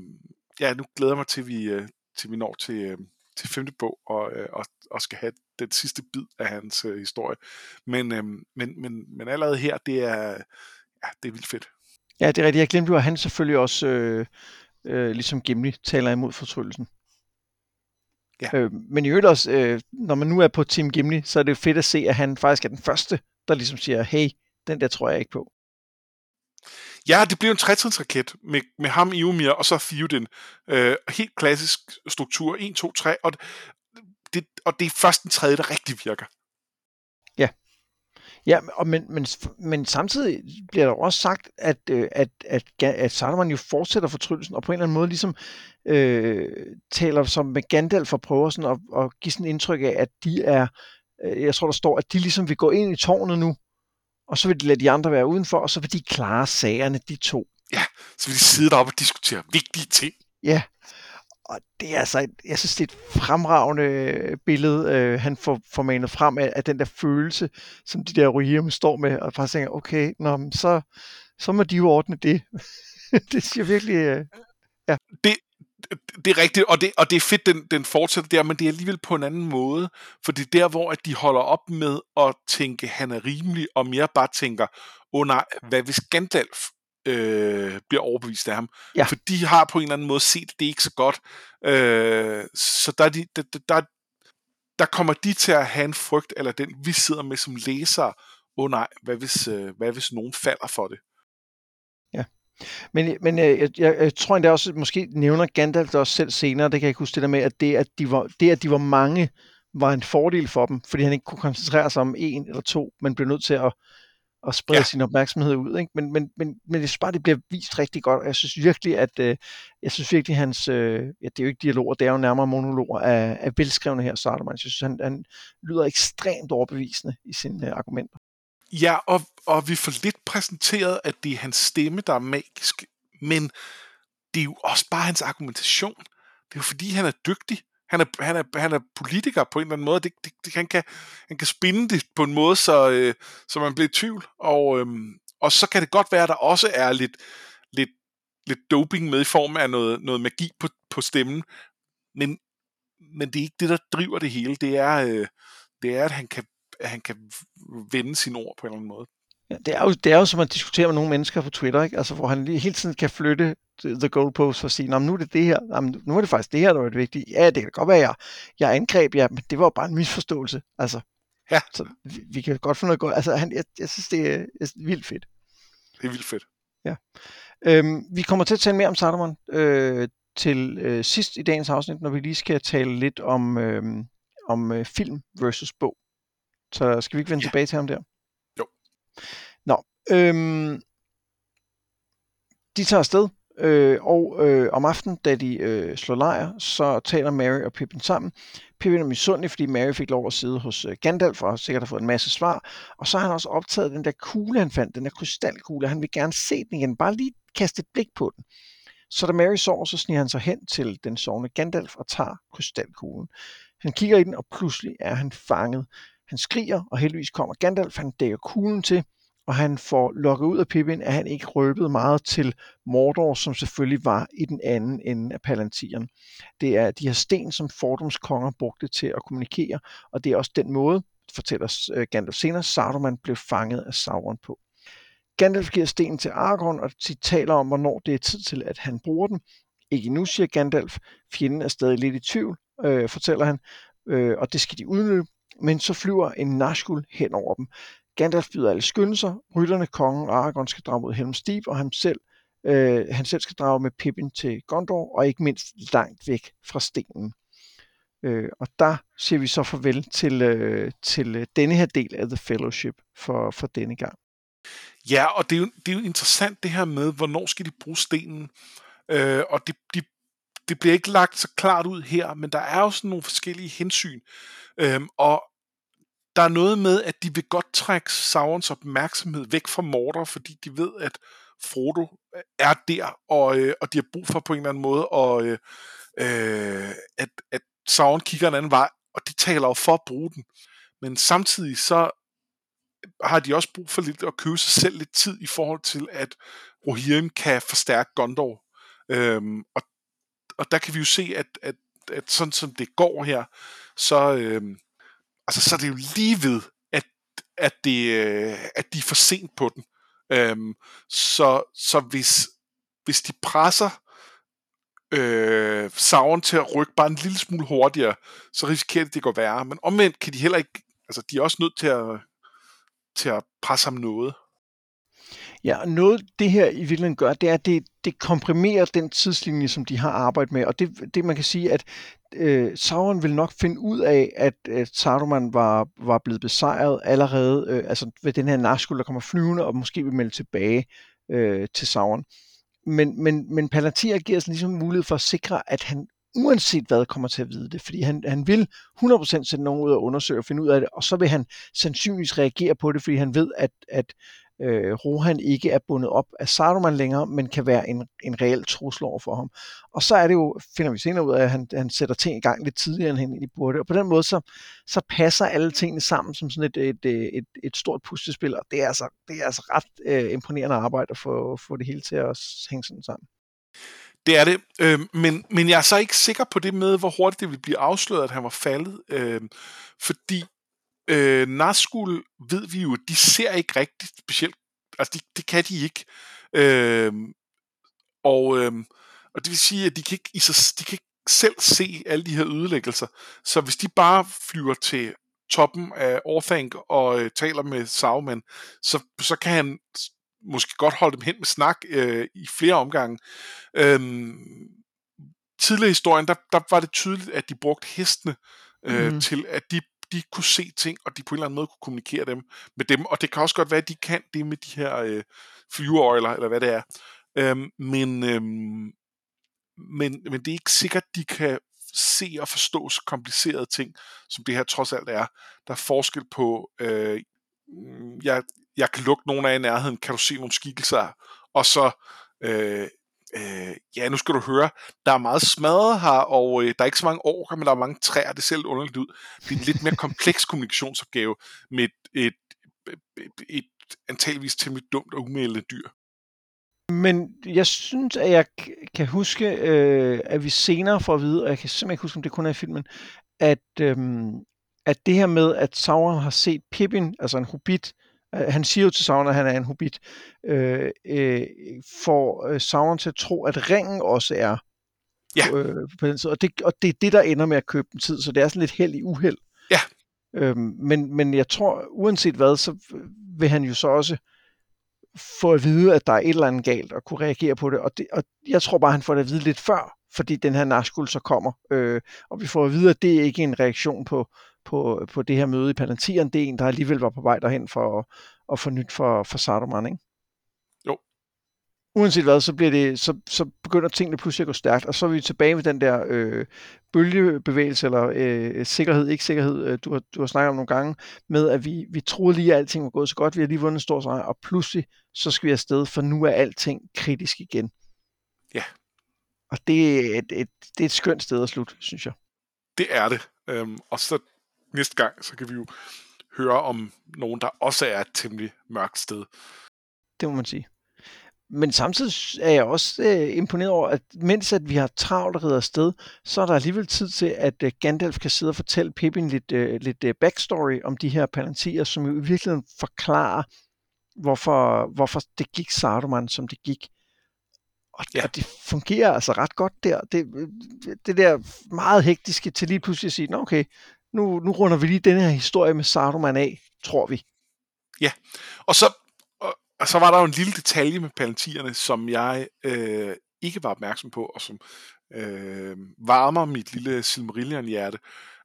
Speaker 2: ja, nu glæder jeg mig til, vi, øh, til vi når til, øh, til femte bog og, øh, og, og skal have den sidste bid af hans øh, historie. Men, øh, men, men, men allerede her, det er, ja, det er vildt fedt.
Speaker 1: Ja, det er rigtigt. Jeg glemte jo, at han selvfølgelig også, øh, øh, ligesom Gimli, taler imod fortryllelsen. Ja. Øh, men i øvrigt også, øh, når man nu er på Team Gimli, så er det jo fedt at se, at han faktisk er den første, der ligesom siger, hey, den der tror jeg ikke på.
Speaker 2: Ja, det bliver en trætrinsraket med, med ham, Iomir, og så Theoden. Øh, helt klassisk struktur, 1, 2, 3, og det, og det er først den tredje, der rigtig virker.
Speaker 1: Ja. Ja, og men, men, men samtidig bliver der også sagt, at, øh, at, at, at Saruman jo fortsætter fortryllelsen, og på en eller anden måde ligesom øh, taler som med Gandalf og prøver sådan at, at give sådan indtryk af, at de er, øh, jeg tror der står, at de ligesom vil gå ind i tårnet nu, og så vil de lade de andre være udenfor, og så vil de klare sagerne, de to.
Speaker 2: Ja, så vil de sidde deroppe og diskutere vigtige ting.
Speaker 1: Ja, og det er altså, et, jeg synes, det er et fremragende billede, øh, han får, får manet frem af, af den der følelse, som de der Rohirrim står med, og bare tænker, okay, nå, så, så må de jo ordne det. det siger virkelig, øh, ja.
Speaker 2: Det, det er rigtigt, og det, og det er fedt, den, den fortsætter der, men det er alligevel på en anden måde, for det er der, hvor at de holder op med at tænke, han er rimelig, og mere bare tænker, åh oh, nej, hvad hvis Gandalf øh, bliver overbevist af ham? Ja. For de har på en eller anden måde set, at det er ikke så godt. Øh, så der, de, der, der, der kommer de til at have en frygt, eller den vi sidder med som læsere, åh oh, nej, hvad hvis, øh, hvad hvis nogen falder for det?
Speaker 1: Men, men øh, jeg, jeg, jeg tror endda også, måske nævner Gandalf det også selv senere, det kan jeg ikke huske det der med, at det, at de var, det, at de var mange, var en fordel for dem, fordi han ikke kunne koncentrere sig om en eller to, men blev nødt til at, at sprede ja. sin opmærksomhed ud. Ikke? Men, men, men, men jeg synes bare, det bliver vist rigtig godt, og jeg synes virkelig, at øh, jeg synes virkelig, hans, øh, ja, det er jo ikke dialoger, det er jo nærmere monologer af, af velskrevne her, Sarterman. Jeg synes, han, han lyder ekstremt overbevisende i sine øh, argumenter.
Speaker 2: Ja, og, og vi får lidt præsenteret, at det er hans stemme, der er magisk, men det er jo også bare hans argumentation. Det er jo fordi, han er dygtig. Han er, han er, han er politiker på en eller anden måde. Det, det, det, han, kan, han kan spinde det på en måde, så, øh, så man bliver i tvivl. Og, øh, og så kan det godt være, at der også er lidt, lidt, lidt doping med i form af noget, noget magi på, på stemmen. Men, men det er ikke det, der driver det hele. Det er, øh, det er at han kan, at han kan vende sine ord på en eller anden måde.
Speaker 1: Ja, det, er jo, det er jo som at diskutere med nogle mennesker på Twitter, ikke? Altså, hvor han lige hele tiden kan flytte the goalpost og sige, nu er det det her, Jamen, nu er det faktisk det her, der er det vigtige. Ja, det kan godt være, jeg, jeg angreb jer, men det var jo bare en misforståelse. Altså,
Speaker 2: ja.
Speaker 1: Så vi, vi kan godt finde noget godt. Altså, han, jeg, jeg synes, det er, er vildt fedt.
Speaker 2: Det er vildt fedt.
Speaker 1: Ja. Øhm, vi kommer til at tale mere om Sardomon øh, til øh, sidst i dagens afsnit, når vi lige skal tale lidt om, øh, om øh, film versus bog. Så skal vi ikke vende ja. tilbage til ham der?
Speaker 2: Jo.
Speaker 1: Nå, øhm, de tager afsted, øh, og øh, om aftenen, da de øh, slår lejr, så taler Mary og Pippin sammen. Pippin er misundelig, fordi Mary fik lov at sidde hos øh, Gandalf og sikkert har fået en masse svar. Og så har han også optaget den der kugle, han fandt, den der krystalkugle. Han vil gerne se den igen, bare lige kaste et blik på den. Så da Mary sover, så sniger han sig hen til den sovende Gandalf og tager krystalkuglen. Han kigger i den, og pludselig er han fanget. Han skriger, og heldigvis kommer Gandalf. Han dækker kuglen til, og han får lukket ud af Pippin, at han ikke røbede meget til Mordor, som selvfølgelig var i den anden ende af Palantiren. Det er de her sten, som Fordums konger brugte til at kommunikere, og det er også den måde, fortæller øh, Gandalf senere, Saruman blev fanget af Sauron på. Gandalf giver stenen til Aragorn, og de taler om, hvornår det er tid til, at han bruger den. Ikke nu, siger Gandalf. Fjenden er stadig lidt i tvivl, øh, fortæller han, øh, og det skal de udnytte. Men så flyver en Nazgul hen over dem. Gandalf byder alle skynde sig. Rytterne, kongen og Aragorn skal drage mod Helm's Deep, og han selv, øh, han selv skal drage med Pippin til Gondor, og ikke mindst langt væk fra stenen. Øh, og der siger vi så farvel til, øh, til øh, denne her del af The Fellowship for, for denne gang.
Speaker 2: Ja, og det er, jo, det er jo interessant det her med, hvornår skal de bruge stenen. Øh, og det, de, det bliver ikke lagt så klart ud her, men der er jo sådan nogle forskellige hensyn. Øhm, og der er noget med, at de vil godt trække Saurons opmærksomhed væk fra Mordor, fordi de ved, at Frodo øh, er der, og, øh, og de har brug for på en eller anden måde, og øh, øh, at, at Sauron kigger en anden vej, og de taler jo for at bruge den. Men samtidig så har de også brug for lidt at købe sig selv lidt tid i forhold til, at Rohirrim kan forstærke Gondor. Øhm, og, og der kan vi jo se, at, at, at sådan som det går her, så, øh, altså, så er det jo lige ved, at, at, det, øh, at de er for sent på den. Øh, så, så hvis, hvis de presser øh, Sauron til at rykke bare en lille smule hurtigere, så risikerer de, at det går værre. Men omvendt kan de heller ikke, altså de er også nødt til at, til at presse ham noget.
Speaker 1: Ja, og noget det her i virkeligheden gør, det er, at det, det komprimerer den tidslinje, som de har arbejdet med. Og det, det man kan sige, at øh, Sauron vil nok finde ud af, at, øh, Saruman var, var blevet besejret allerede, øh, altså ved den her narskuld, der kommer flyvende, og måske vil melde tilbage øh, til Sauron. Men, men, men Palantir giver sådan ligesom mulighed for at sikre, at han uanset hvad kommer til at vide det, fordi han, han vil 100% sætte nogen ud og undersøge og finde ud af det, og så vil han sandsynligvis reagere på det, fordi han ved, at, at øh, Rohan ikke er bundet op af Saruman længere, men kan være en, en reel trussel over for ham. Og så er det jo, finder vi senere ud af, at han, han sætter ting i gang lidt tidligere, end han egentlig burde. Og på den måde, så, så passer alle tingene sammen som sådan et, et, øh, et, et stort puslespil, og det er altså, det er altså ret øh, imponerende arbejde at få, få det hele til at hænge sådan sammen.
Speaker 2: Det er det, øh, men, men jeg er så ikke sikker på det med, hvor hurtigt det vil blive afsløret, at han var faldet, øh, fordi øh, Nazgul ved vi jo, de ser ikke rigtig specielt, altså de, det kan de ikke, øh, og, øh, og det vil sige, at de kan, ikke, i sig, de kan ikke selv se alle de her ødelæggelser, så hvis de bare flyver til toppen af Orthanc og øh, taler med Sauron, så, så kan han måske godt holde dem hen med snak øh, i flere omgange. Øhm, tidligere i historien, der, der var det tydeligt, at de brugte hestene øh, mm. til, at de, de kunne se ting, og de på en eller anden måde kunne kommunikere dem med dem. Og det kan også godt være, at de kan det med de her øh, flyveøjler, eller hvad det er. Øhm, men, øhm, men, men det er ikke sikkert, at de kan se og forstå så komplicerede ting, som det her trods alt er. Der er forskel på, øh, mm, jeg, jeg kan lukke nogen af i nærheden, kan du se nogle skikkelser, og så øh, øh, ja, nu skal du høre, der er meget smadret her, og øh, der er ikke så mange år, men der er mange træer, det ser lidt underligt ud. Det er en lidt mere kompleks kommunikationsopgave med et, et, et, et antageligvis temmelig dumt og umældet dyr.
Speaker 1: Men jeg synes, at jeg kan huske, øh, at vi senere får at vide, og jeg kan simpelthen ikke huske, om det kun er i filmen, at, øhm, at det her med, at Sauron har set Pippin, altså en hobbit, øh, han siger jo til Sauron, at han er en hobbit, øh, øh, får øh, Sauron til at tro, at ringen også er
Speaker 2: Ja.
Speaker 1: øh, på den side. Og det, og det er det, der ender med at købe dem tid, så det er sådan lidt held i uheld.
Speaker 2: Ja.
Speaker 1: Øhm, men, men jeg tror, uanset hvad, så vil han jo så også få at vide, at der er et eller andet galt, og kunne reagere på det. Og, det, og jeg tror bare, han får det at vide lidt før, fordi den her Nazgul så kommer. Øh, og vi får at vide, at det er ikke en reaktion på, på, på det her møde i Palantiren. Det er en, der alligevel var på vej derhen for at, at få nyt for, for Saruman, ikke?
Speaker 2: Jo.
Speaker 1: Uanset hvad, så, bliver det, så, så begynder tingene pludselig at gå stærkt, og så er vi tilbage ved den der øh, bølgebevægelse, eller øh, sikkerhed, ikke sikkerhed, øh, du, har, du har snakket om nogle gange, med at vi, vi troede lige, at alting var gået så godt, vi har lige vundet en stor sejr, og pludselig så skal vi afsted, for nu er alting kritisk igen.
Speaker 2: Ja.
Speaker 1: Og det er et, et, det er et skønt sted at slutte, synes jeg.
Speaker 2: Det er det. Øhm, og så næste gang, så kan vi jo høre om nogen, der også er et temmelig mørkt sted.
Speaker 1: Det må man sige. Men samtidig er jeg også øh, imponeret over, at mens at vi har travlt og afsted, så er der alligevel tid til, at øh, Gandalf kan sidde og fortælle Pippin lidt, øh, lidt øh, backstory om de her palantier, som jo i virkeligheden forklarer, hvorfor, hvorfor det gik Saruman, som det gik. Og,
Speaker 2: Ja.
Speaker 1: ja. og det fungerer altså ret godt der. Det, det der meget hektiske til lige pludselig at sige, Nå, okay, nu, nu runder vi lige den her historie med Saruman af, tror vi.
Speaker 2: Og så, og, og så var der jo en lille detalje med palantierne, som jeg øh, ikke var opmærksom på, og som øh, varmer mit lille Silmarillion-hjerte.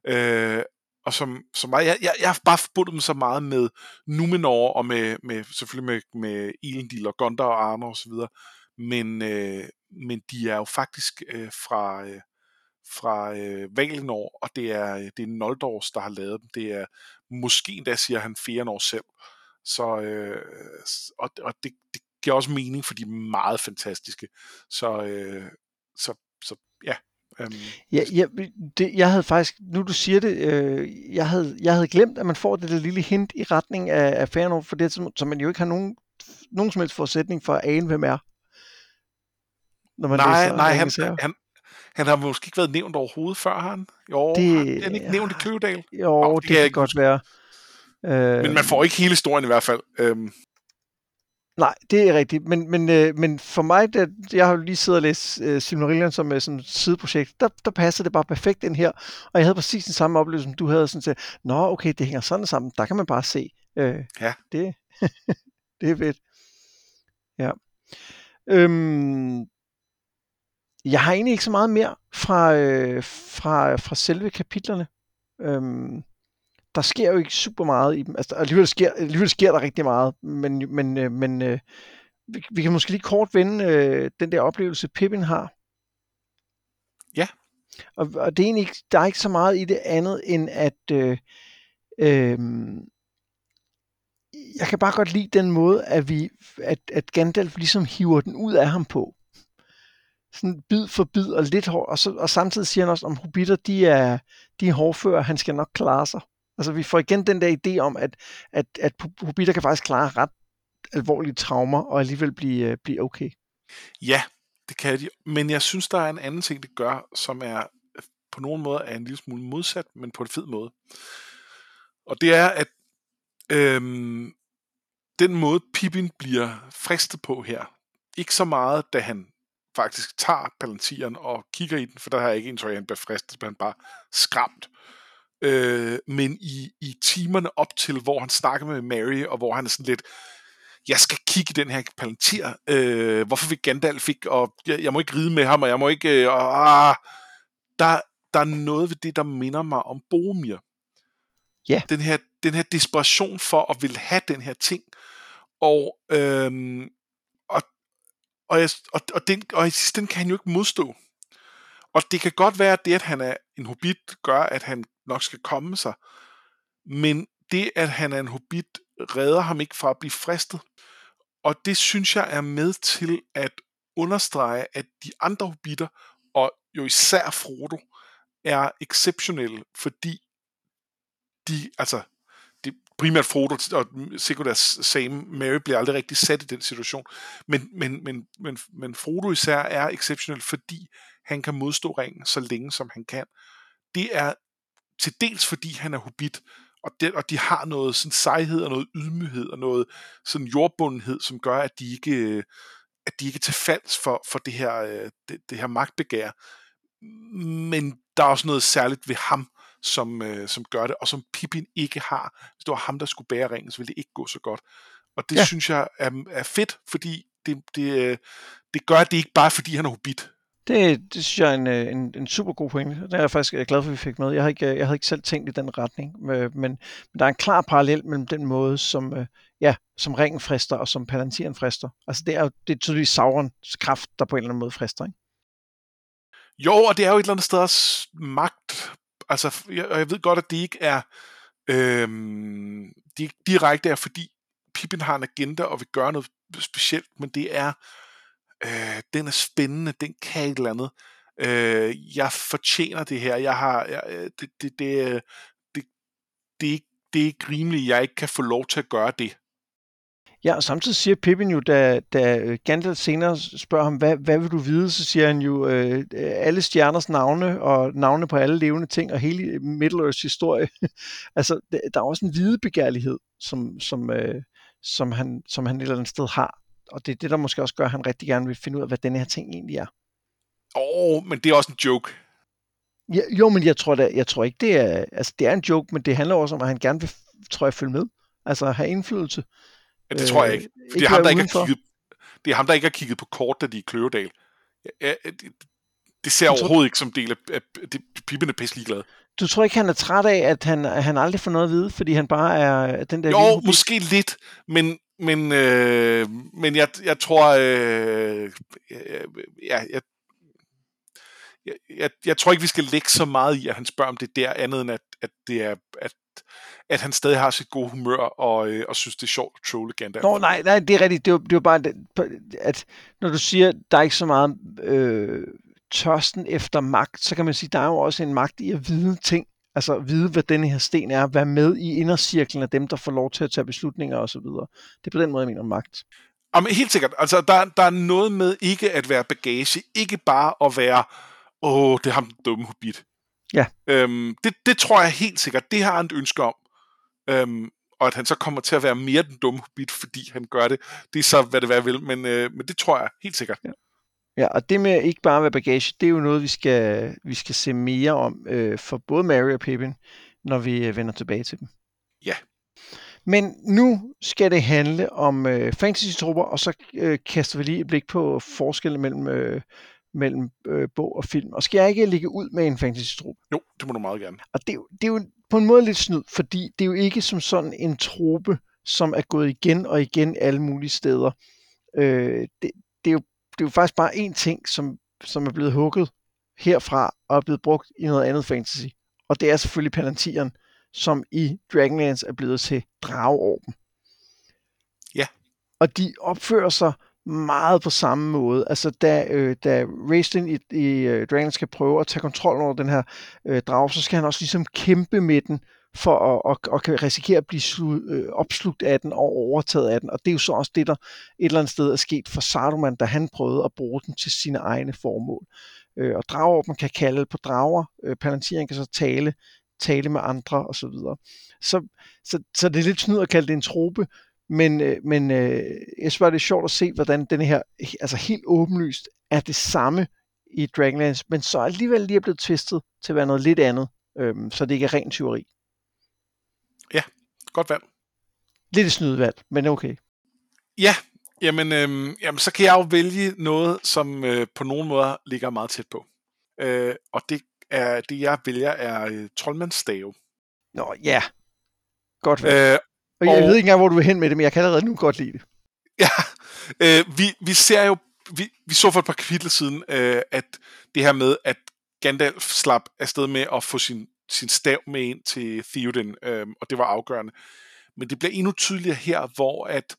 Speaker 2: Øh, og som, som var, jeg, jeg, jeg har bare forbundet dem så meget med Numenor, og med, med selvfølgelig med, med Elendil og Gondor og Arnor osv., men, øh, men de er jo faktisk øh, fra, øh, fra øh, Valinor, og det er, øh, det er Noldors, der har lavet dem. Det er måske endda, siger han, Fëanor selv. Så, øh, og, og det, det giver også mening, for de er meget fantastiske. Så, øh, så, så ja. Øhm,
Speaker 1: Ja, ja det, jeg havde faktisk, nu du siger det, øh, jeg, havde, jeg havde glemt, at man får det der lille hint i retning af, af Fëanor, for det, som, som man jo ikke har nogen, nogen som helst forudsætning for at ane, hvem er. Når man
Speaker 2: nej,
Speaker 1: læser
Speaker 2: nej han, han, han har måske ikke været nævnt overhovedet før, han? Jo,
Speaker 1: Det-
Speaker 2: han, han ikke nævnt i Kløvedal.
Speaker 1: Jo,
Speaker 2: Nå,
Speaker 1: det,
Speaker 2: det kan ikke
Speaker 1: godt være. Øh,
Speaker 2: Men man får ikke hele historien i hvert fald. Øhm,
Speaker 1: Nej, det er rigtigt. Men, men, øh, men for mig, der, jeg har jo lige siddet og læst øh, Silmarillion som er sådan et sideprojekt, der, der passer det bare perfekt ind her. Og jeg havde præcis den samme oplevelse, som du havde. Sådan til, Nå, okay, det hænger sådan sammen. Der kan man bare se. Øh,
Speaker 2: Ja.
Speaker 1: Det, det er fedt. Ja. Øhm, jeg har egentlig ikke så meget mere fra, øh, fra, fra selve kapitlerne. Øhm, der sker jo ikke super meget i dem. Altså, alligevel, sker, alligevel sker der rigtig meget, men, men, øh, men øh, vi, vi kan måske lige kort vende øh, den der oplevelse, Pippin har.
Speaker 2: Ja.
Speaker 1: Og, og det er egentlig ikke, der er ikke så meget i det andet, end at øh, øh, jeg kan bare godt lide den måde, at, vi, at, at Gandalf ligesom hiver den ud af ham på. Sådan bid for bid og lidt hår, og, så, og samtidig siger han også, om hobitter, de er, de er hårdføre, han skal nok klare sig. Altså vi får igen den der idé om, at, at, at hobitter kan faktisk klare ret alvorlige traumer, og alligevel blive, øh, blive okay.
Speaker 2: ja, det kan de. Men jeg synes, der er en anden ting, det gør, som er øh, på nogen måde er en lille smule modsat, men på en fed måde. Og det er, at øhm, den måde Pippin bliver fristet på her, ikke så meget, da han faktisk tager palantieren og kigger i den, for der har jeg ikke indtryk at han bliver fristet, men han bare skræmt. Øh, men i, i timerne op til, hvor han snakker med Mary, og hvor han er sådan lidt, jeg skal kigge i den her palantir, øh, hvorfor vil Gandalf ikke, og jeg, jeg må ikke ride med ham, og jeg må ikke, øh, og, ah, der, der er noget ved det, der minder mig om Boromir.
Speaker 1: Ja.
Speaker 2: Den her, den her desperation for at vil have den her ting, og, øhm, og, og, jeg, og, og, den, og i sidste ende kan han jo ikke modstå. Og det kan godt være, at det, at han er en hobbit, gør, at han nok skal komme sig. Men det, at han er en hobbit, redder ham ikke fra at blive fristet. Og det synes jeg er med til at understrege, at de andre hobitter, og jo især Frodo, er exceptionelle, fordi de, altså, primært Frodo og sekundært Sam, Mary bliver aldrig rigtig sat i den situation, men, men, men, men, men Frodo især er exceptionel, fordi han kan modstå ringen så længe, som han kan. Det er til dels fordi han er hobbit, og, det, og de har noget sådan sejhed og noget ydmyghed og noget sådan jordbundenhed, som gør, at de ikke, at de ikke til falds for, for det, her, øh, det, det her magtbegær. Men der er også noget særligt ved ham, som, øh, som gør det, og som Pippin ikke har. Hvis det var ham, der skulle bære ringen, så ville det ikke gå så godt. Og det ja. synes jeg er, er fedt, fordi det, det, øh, det gør det ikke bare, fordi han er hobbit.
Speaker 1: Det, det synes jeg er en, øh, en, en super god pointe. Det er jeg faktisk glad for, at vi fik med. Jeg har ikke, jeg havde ikke selv tænkt i den retning, men, men der er en klar parallel mellem den måde, som, øh, ja, som ringen frister, og som Palantiren frister. Altså det er jo det er tydeligvis Saurons kraft, der på en eller anden måde frister, ikke?
Speaker 2: Jo, og det er jo et eller andet sted også magt. Altså, jeg, og jeg ved godt, at det ikke er øh, det ikke direkte er, fordi Pippin har en agenda og vil gøre noget specielt, men det er øh, den er spændende, den kan et eller andet. Øh, jeg fortjener det her. Jeg har jeg, øh, det, det, det, det, det, det, er ikke, det er ikke rimeligt, jeg ikke kan få lov til at gøre det.
Speaker 1: Ja, og samtidig siger Pippin jo, da, da øh, Gandalf senere spørger ham, hvad, hvad vil du vide, så siger han jo øh, alle stjerners navne, og navne på alle levende ting, og hele Middle-earths historie. altså, der er også en videbegærlighed, som, som, øh, som, han, som han et eller andet sted har og det er det, der måske også gør, at han rigtig gerne vil finde ud af, hvad denne her ting egentlig er.
Speaker 2: Åh, oh, men det er også en joke.
Speaker 1: Ja, jo, men jeg tror, da, jeg tror ikke, det er, altså det er en joke, men det handler også om, at han gerne vil, tror jeg, følge med. Altså have indflydelse.
Speaker 2: Ja, det tror jeg ikke. For ikke det, er ham, der ikke har kigget, det er ham, der ikke har kigget på kort, da de er i Kløvedal. Ja, det, det ser overhovedet tror... ikke som del af, af det, Pippen er pisse ligeglad.
Speaker 1: Du tror ikke, han er træt af, at han, at han aldrig får noget at vide, fordi han bare er den der...
Speaker 2: Jo, måske lidt, men, men, øh, men jeg, jeg tror, øh, ja, jeg, jeg, jeg, jeg tror ikke, vi skal lægge så meget i, at han spørger om det der, andet end at, at det er, at, at han stadig har sit gode humør, og, øh, og synes, det er sjovt at trolle Gandalf.
Speaker 1: Nå, nej, nej, det er rigtigt. Det var, det var bare, at når du siger, der er ikke så meget øh, tørsten efter magt, så kan man sige, der er jo også en magt i at vide ting altså vide, hvad denne her sten er, være med i indercirklen af dem, der får lov til at tage beslutninger osv. Det er på den måde, jeg mener magt.
Speaker 2: Jamen, helt sikkert. Altså, der, der er noget med ikke at være bagage, ikke bare at være, åh, det er ham den dumme hobbit.
Speaker 1: Ja.
Speaker 2: Øhm, det, det tror jeg helt sikkert, det har han et ønske om. Øhm, og at han så kommer til at være mere den dumme hobbit, fordi han gør det. Det er så, hvad det være vil, men, øh, men det tror jeg helt sikkert.
Speaker 1: Ja. Ja, og det med ikke bare være bagage, det er jo noget, vi skal, vi skal se mere om øh, for både Mary og Pippin, når vi øh, vender tilbage til dem.
Speaker 2: Ja.
Speaker 1: Men nu skal det handle om øh, fantasy-trupper, og så øh, kaster vi lige et blik på forskellen mellem, øh, mellem øh, bog og film. Og skal jeg ikke lægge ud med en fantasy-trup?
Speaker 2: Jo, det må du meget gerne.
Speaker 1: Og det, det er jo på en måde lidt snyd, fordi det er jo ikke som sådan en truppe, som er gået igen og igen alle mulige steder. Øh, det, det er jo det er jo faktisk bare én ting, som, som er blevet hugget herfra og er blevet brugt i noget andet fantasy. Og det er selvfølgelig Palantiren, som i Dragonlance er blevet til Drageorben.
Speaker 2: Ja.
Speaker 1: Og de opfører sig meget på samme måde. Altså da, øh, da Raistlin i, i øh, uh, Dragon skal prøve at tage kontrol over den her øh, drag, så skal han også ligesom kæmpe med den, for at, og, og kan risikere at blive slu, øh, opslugt af den og overtaget af den. Og det er jo så også det, der et eller andet sted er sket for Saruman, da han prøvede at bruge den til sine egne formål. Øh, og drager, kan kalde på drager. Øh, Palantiren kan så tale, tale med andre osv. Så, så, så, så det er lidt snyd at kalde det en trope, men, øh, men øh, jeg synes bare, det er sjovt at se, hvordan den her, altså helt åbenlyst, er det samme i Dragonlance, men så alligevel lige er blevet tvistet til at være noget lidt andet, øh, så det ikke er ren tyveri.
Speaker 2: Ja, godt valg.
Speaker 1: Lidt et snydevalg, men okay.
Speaker 2: Ja, jamen, øhm, jamen så kan jeg jo vælge noget, som øh, på nogen måder ligger meget tæt på. Øh, og det er det, jeg vælger, er øh, troldmandsstave.
Speaker 1: Nå, ja. Godt valg. Øh, og jeg og, ved ikke engang, hvor du vil hen med det, men jeg kan allerede nu godt lide det.
Speaker 2: Ja, øh, vi, vi ser jo, vi, vi så for et par kapitler siden, øh, at det her med, at Gandalf slap afsted med at få sin sin stav med ind til Theoden, øhm, og det var afgørende. Men det bliver endnu tydeligere her, hvor at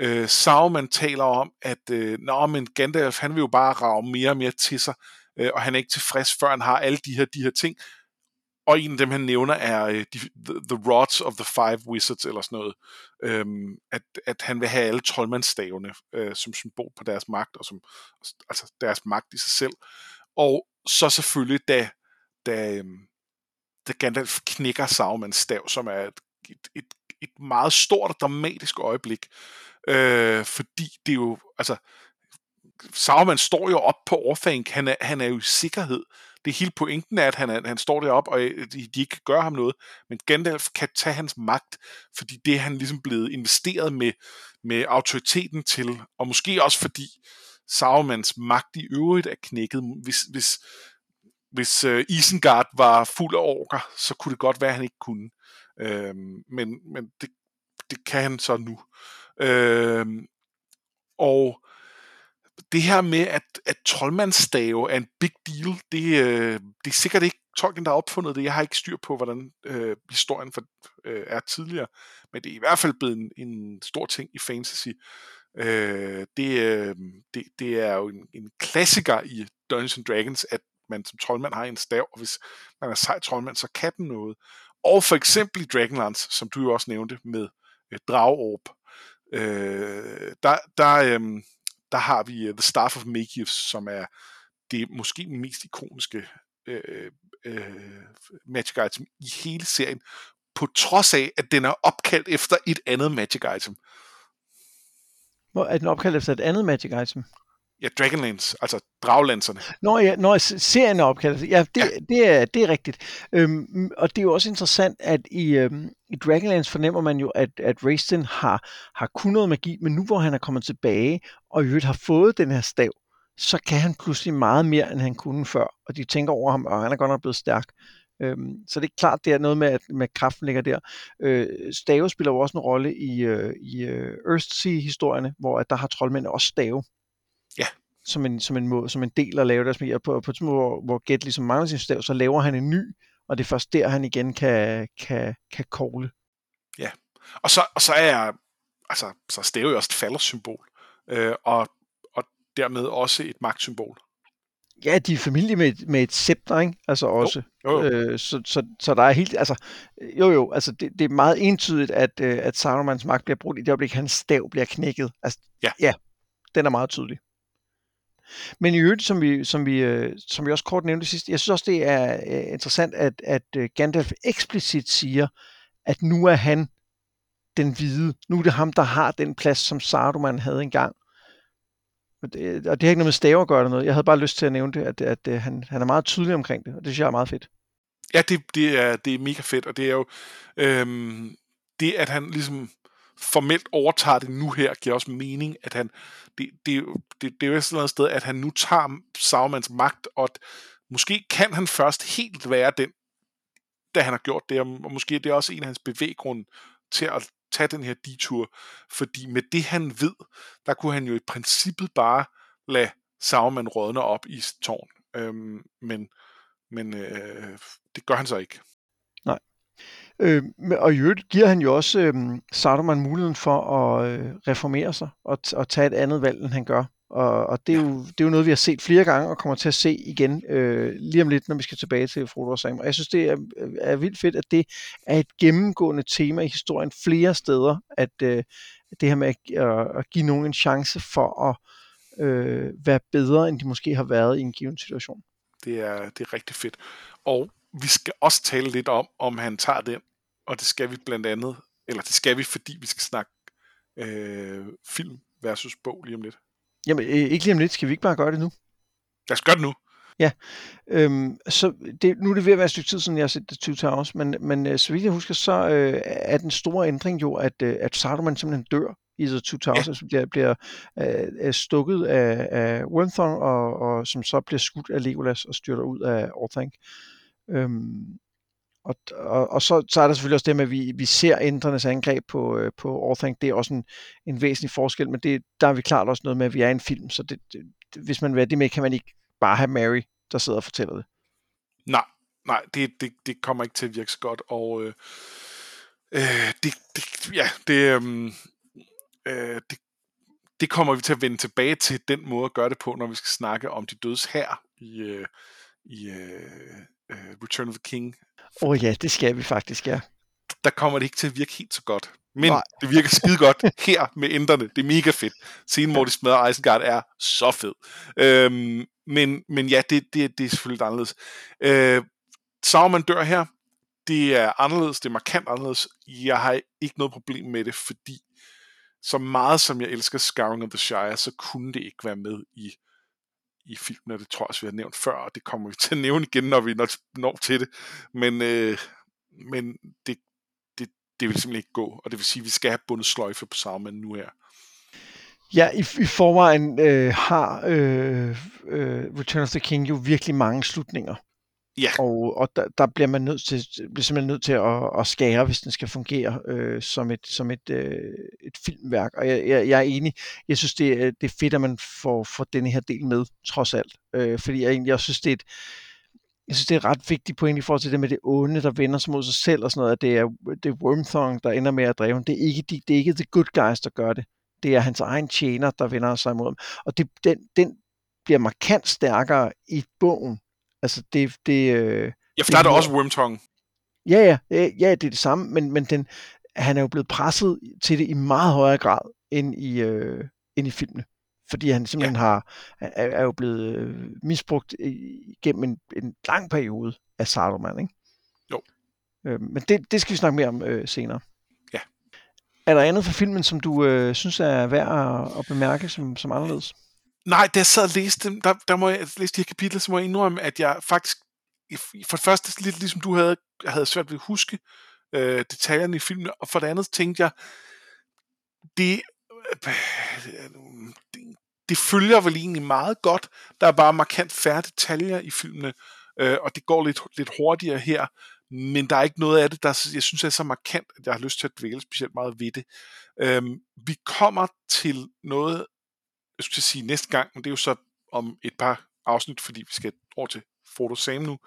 Speaker 2: Øh, Sauron taler om, at øh, Nå, men Gandalf han vil jo bare rave mere og mere til sig, øh, og han er ikke tilfreds, før han har alle de her, de her ting. Og en af dem, han nævner, er øh, de, the, the Rods of the Five Wizards, eller sådan noget. Øhm, at, at han vil have alle troldmandsstavene øh, som symbol på deres magt, og som, altså deres magt i sig selv. Og så selvfølgelig, da, da, øhm, da Gandalf knækker Saurons stav, som er et, et, et, et meget stort og dramatisk øjeblik. Øh, fordi det er jo, altså, Sauron står jo op på Orfank, han er, han er jo i sikkerhed. Det er hele pointen er, at han, han står deroppe, og øh, de, de ikke kan gøre ham noget. Men Gandalf kan tage hans magt, fordi det er han ligesom blevet investeret med, med autoriteten til, og måske også fordi Saurons magt i øvrigt er knækket. Hvis, hvis, hvis uh, Isengard var fuld af orker, så kunne det godt være, at han ikke kunne. Uh, men men det, det kan han så nu. Uh, og det her med, at, at troldmandsstave er en big deal, det, øh, det er sikkert ikke Tolkien, der har opfundet det. Jeg har ikke styr på, hvordan øh, historien for, øh, er tidligere, men det er i hvert fald blevet en, en stor ting i fantasy. Øh, det, øh, det, det er jo en, en klassiker i Dungeons and Dragons, at man som troldmand har en stav, og hvis man er sej troldmand, så kan den noget. Og for eksempel i Dragonlance, som du jo også nævnte med øh, Dragorb, øh, der, der, øh, der har vi uh, The Staff of Magius, som er det måske mest ikoniske øh, øh, øh, Magic Item i hele serien, på trods af, at den er opkaldt efter et andet Magic Item.
Speaker 1: Hvor er den opkaldt efter et andet Magic Item?
Speaker 2: Ja, Dragonlance, altså draglanserne.
Speaker 1: Nå ja, når serien er opkaldt. Ja, det, ja. Det, er, det er rigtigt. Øhm, og det er jo også interessant, at i, øhm, i Dragonlance fornemmer man jo, at, at Raistin har, har kun noget magi, men nu hvor han er kommet tilbage, og i øvrigt har fået den her stav, så kan han pludselig meget mere, end han kunne før. Og de tænker over ham, og han er godt nok blevet stærk. Øhm, så det er klart, det er noget med, at med kraften ligger der. Øh, stave spiller jo også en rolle i, øh, i øh, Earthsea-historierne, hvor at der har troldmænd også stave. Som en, som en, måde, som en del at lave deres magi. Og på, på et hvor, hvor Gæt ligesom mangler sin stav, så laver han en ny, og det er først der, han igen kan, kan, kan kogle.
Speaker 2: Ja, og så, og så er altså, så stave jo også et faldersymbol, øh, og, og dermed også et magtsymbol.
Speaker 1: Ja, de er familie med, med et scepter, ikke? Altså også. Jo, jo, jo. Øh, så, så, så der er helt, altså, jo jo, altså det, det er meget entydigt, at, øh, at Sarumans magt bliver brugt i det øjeblik, hans stav bliver knækket. Altså,
Speaker 2: ja.
Speaker 1: ja, den er meget tydelig. Men i øvrigt, som vi, som vi, øh, som vi også kort nævnte sidst, jeg synes også, det er øh, interessant, at, at øh, Gandalf eksplicit siger, at nu er han den hvide. Nu er det ham, der har den plads, som Saruman havde engang. Og det, øh, og det har ikke noget med staver at gøre noget. Jeg havde bare lyst til at nævne det, at, at, at han, han er meget tydelig omkring det, og det synes jeg er meget fedt.
Speaker 2: Ja, det, det, er, det er mega fedt, og det er jo øhm, det, at han ligesom formelt overtager det nu her, giver også mening, at han, det, det, det, det er jo eller andet sted, at han nu tager Saumans magt, og at måske kan han først helt være den, da han har gjort det, og måske det er også en af hans bevæggrunde til at tage den her detur, fordi med det han ved, der kunne han jo i princippet bare lade Sauron rådne op i tårn. Øhm, men men øh, det gør han så ikke.
Speaker 1: Øh, og i øvrigt giver han jo også øh, Saruman muligheden for at øh, reformere sig og, og tage et andet valg, end han gør. Og, og det, er jo, det er jo noget, vi har set flere gange og kommer til at se igen øh, lige om lidt, når vi skal tilbage til Frodo og Sam. Og jeg synes, det er, er vildt fedt, at det er et gennemgående tema i historien flere steder, at øh, det her med at, at, at give nogen en chance for at øh, være bedre, end de måske har været i en given situation.
Speaker 2: Det er, det er rigtig fedt. Og vi skal også tale lidt om, om han tager den og det skal vi blandt andet, eller det skal vi, fordi vi skal snakke øh, film versus bog lige om lidt.
Speaker 1: Jamen, øh, ikke lige om lidt. Skal vi ikke bare gøre det nu?
Speaker 2: Lad os gøre det nu.
Speaker 1: Ja, øhm, så det, nu er det ved at være et stykke tid siden, jeg har set The Two Towers, men, men øh, så vidt jeg husker, så øh, er den store ændring jo, at, øh, at Saruman simpelthen dør i The Two Towers, ja. altså bliver, bliver øh, stukket af, af Wormthorn, og, og som så bliver skudt af Legolas og styrter ud af Orthanc. Øhm, og, og, og så, så er der selvfølgelig også det med, at vi, vi ser ændrenes angreb på, øh, på Orthanc. Det er også en, en væsentlig forskel, men det, der er vi klart også noget med, at vi er en film, så det, det, hvis man vil det med, kan man ikke bare have Mary, der sidder og fortæller det.
Speaker 2: Nej, nej, det, det, det kommer ikke til at virke så godt, og øh, øh, det, det, ja, det, øh, øh, det, det kommer vi til at vende tilbage til den måde at gøre det på, når vi skal snakke om de dødes her i, øh, i øh, øh, Return of the King.
Speaker 1: Åh oh, ja, det skal vi faktisk, ja.
Speaker 2: Der kommer det ikke til at virke helt så godt. Men
Speaker 1: Nej.
Speaker 2: det virker skide godt her med ændrene. Det er mega fedt. Scenen, hvor de smadrer Isengard, er så fed. Øhm, men, men ja, det, det, det er selvfølgelig lidt anderledes. Øh, Sauron dør her. Det er anderledes. Det er markant anderledes. Jeg har ikke noget problem med det, fordi så meget som jeg elsker Scouring of the Shire, så kunne det ikke være med i, i filmen, og det tror jeg også, vi har nævnt før, og det kommer vi til at nævne igen, når vi når, når til det. Men, øh, men det, det, det vil simpelthen ikke gå, og det vil sige, at vi skal have bundet sløjfe på Sauron nu her.
Speaker 1: Ja, i, i forvejen øh, har øh, øh, Return of the King jo virkelig mange slutninger.
Speaker 2: Ja.
Speaker 1: Og, og der, der bliver man nødt til, bliver simpelthen nødt til at, at skære, hvis den skal fungere øh, som et, som et, øh, et filmværk. Og jeg, jeg, jeg er enig. Jeg synes, det, er- det er fedt, at man får, får denne her del med, trods alt. Øh, fordi jeg egentlig også synes, det er et, jeg synes, det er et ret vigtigt point i forhold til det med det onde, der vender sig mod sig selv og sådan noget, at det er, det er Wormthong, der ender med at dræbe ham. Det er ikke, de, det er ikke the good guys, der gør det. Det er hans egen tjener, der vender sig imod ham. Og det, den, den bliver markant stærkere i bogen. Altså det, det, øh,
Speaker 2: Ja, for der er der også Wormtongue.
Speaker 1: Ja, ja, ja, ja, det er det samme, men, men den, han er jo blevet presset til det i meget højere grad end i, øh, end i filmene. Fordi han simpelthen ja. har, er, er jo blevet øh, misbrugt gennem en, en lang periode af Saruman, ikke?
Speaker 2: Jo.
Speaker 1: Øh, men det, det skal vi snakke mere om øh, senere.
Speaker 2: Ja.
Speaker 1: Er der andet for filmen, som du øh, synes er værd at, at bemærke som, som anderledes?
Speaker 2: Nej, da jeg sad og læste dem, der, der må jeg altså, læse de her kapitler, så må jeg indrømme, at jeg faktisk, for det første, lidt ligesom du havde, jeg havde svært ved at huske øh, detaljerne i filmen, og for det andet tænkte jeg, det, det, det følger vel egentlig meget godt. Der er bare markant færre detaljer i filmene, øh, og det går lidt, lidt hurtigere her, men der er ikke noget af det, der jeg synes er så markant, at jeg har lyst til at dvæle specielt meget ved det. Øhm, vi kommer til noget, jeg skulle sige næste gang, men det er jo så om et par afsnit, fordi vi skal over til Frodo Sam nu.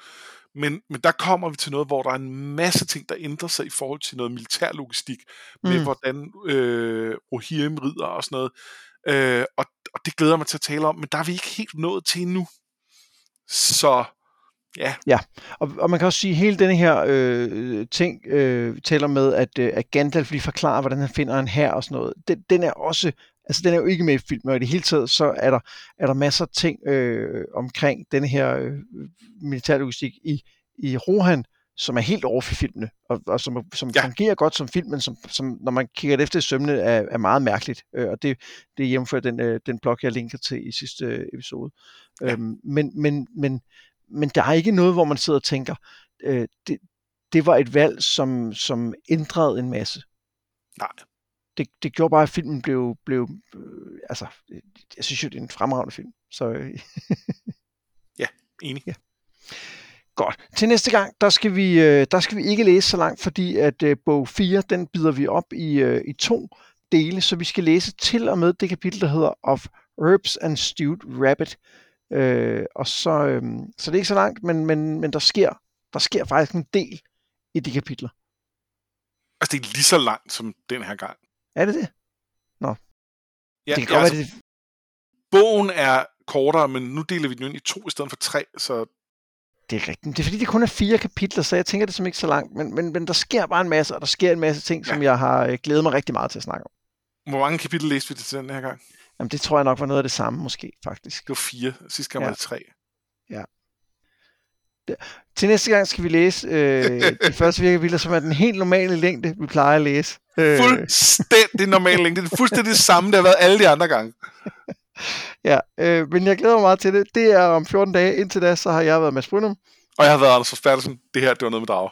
Speaker 2: Men, men der kommer vi til noget, hvor der er en masse ting, der ændrer sig i forhold til noget militærlogistik, med
Speaker 1: Mm.
Speaker 2: hvordan øh, Rohirrim rider og sådan noget. Øh, og, og det glæder mig til at tale om, men der er vi ikke helt nået til endnu. Så ja,
Speaker 1: Og, og man kan også sige, at hele denne her øh, ting øh, taler med, at, øh, at Gandalf lige forklarer, hvordan han finder en her og sådan noget. Den, den er også, altså den er jo ikke med i filmen, og i det hele taget, så er der, er der masser af ting øh, omkring denne her øh, militærlogistik i, i Rohan, som er helt over for filmene, og, og som, som
Speaker 2: Ja.
Speaker 1: fungerer godt som film, men som, som når man kigger efter i sømne, er, er meget mærkeligt. Øh, og det, det jævnfører den, øh, den blog, jeg linker til i sidste øh, episode.
Speaker 2: Ja.
Speaker 1: Øhm, men, men, men, men der er ikke noget, hvor man sidder og tænker, øh, det, det var et valg, som, som ændrede en masse.
Speaker 2: nej.
Speaker 1: Det, det gjorde bare, at filmen blev, blev øh, altså, øh, jeg synes jo, det er en fremragende film. Så øh,
Speaker 2: Enig.
Speaker 1: Ja. godt. Til næste gang, der skal vi, øh, der skal vi ikke læse så langt, fordi at øh, bog 4, den bider vi op i, øh, i to dele, så vi skal læse til og med det kapitel, der hedder Of Herbs and Stewed Rabbit. Øh, og så, øh, så det er ikke så langt, men, men, men der, sker, der sker faktisk en del i de kapitler.
Speaker 2: Altså, det er lige så langt som den her gang.
Speaker 1: Er det det?
Speaker 2: Ja,
Speaker 1: det kan
Speaker 2: ja,
Speaker 1: godt
Speaker 2: altså,
Speaker 1: være, det,
Speaker 2: bogen er kortere, men nu deler vi den ind i to i stedet for tre, så
Speaker 1: det er rigtigt. Det er fordi, det kun er fire kapitler, så jeg tænker det som ikke så langt. Men, men, men der sker bare en masse, og der sker en masse ting,
Speaker 2: Ja.
Speaker 1: som jeg har øh, glædet mig rigtig meget til at snakke om.
Speaker 2: hvor mange kapitler læste vi det til den her gang?
Speaker 1: Jamen, det tror jeg nok var noget af det samme, måske, faktisk.
Speaker 2: Det var fire. Sidste gang
Speaker 1: Ja.
Speaker 2: var det tre.
Speaker 1: Til næste gang skal vi læse øh, de første fire kapitler, som er den helt normale længde, vi plejer at læse. Øh,
Speaker 2: Fuldstændig normal længde. Det er fuldstændig det samme, der har været alle de andre gange.
Speaker 1: ja, øh, men jeg glæder mig meget til det. Det er om 14 dage. Indtil da, så har jeg været Mads Brynum.
Speaker 2: Og jeg har været Anders Forsbergelsen. Det her, det var noget med drager.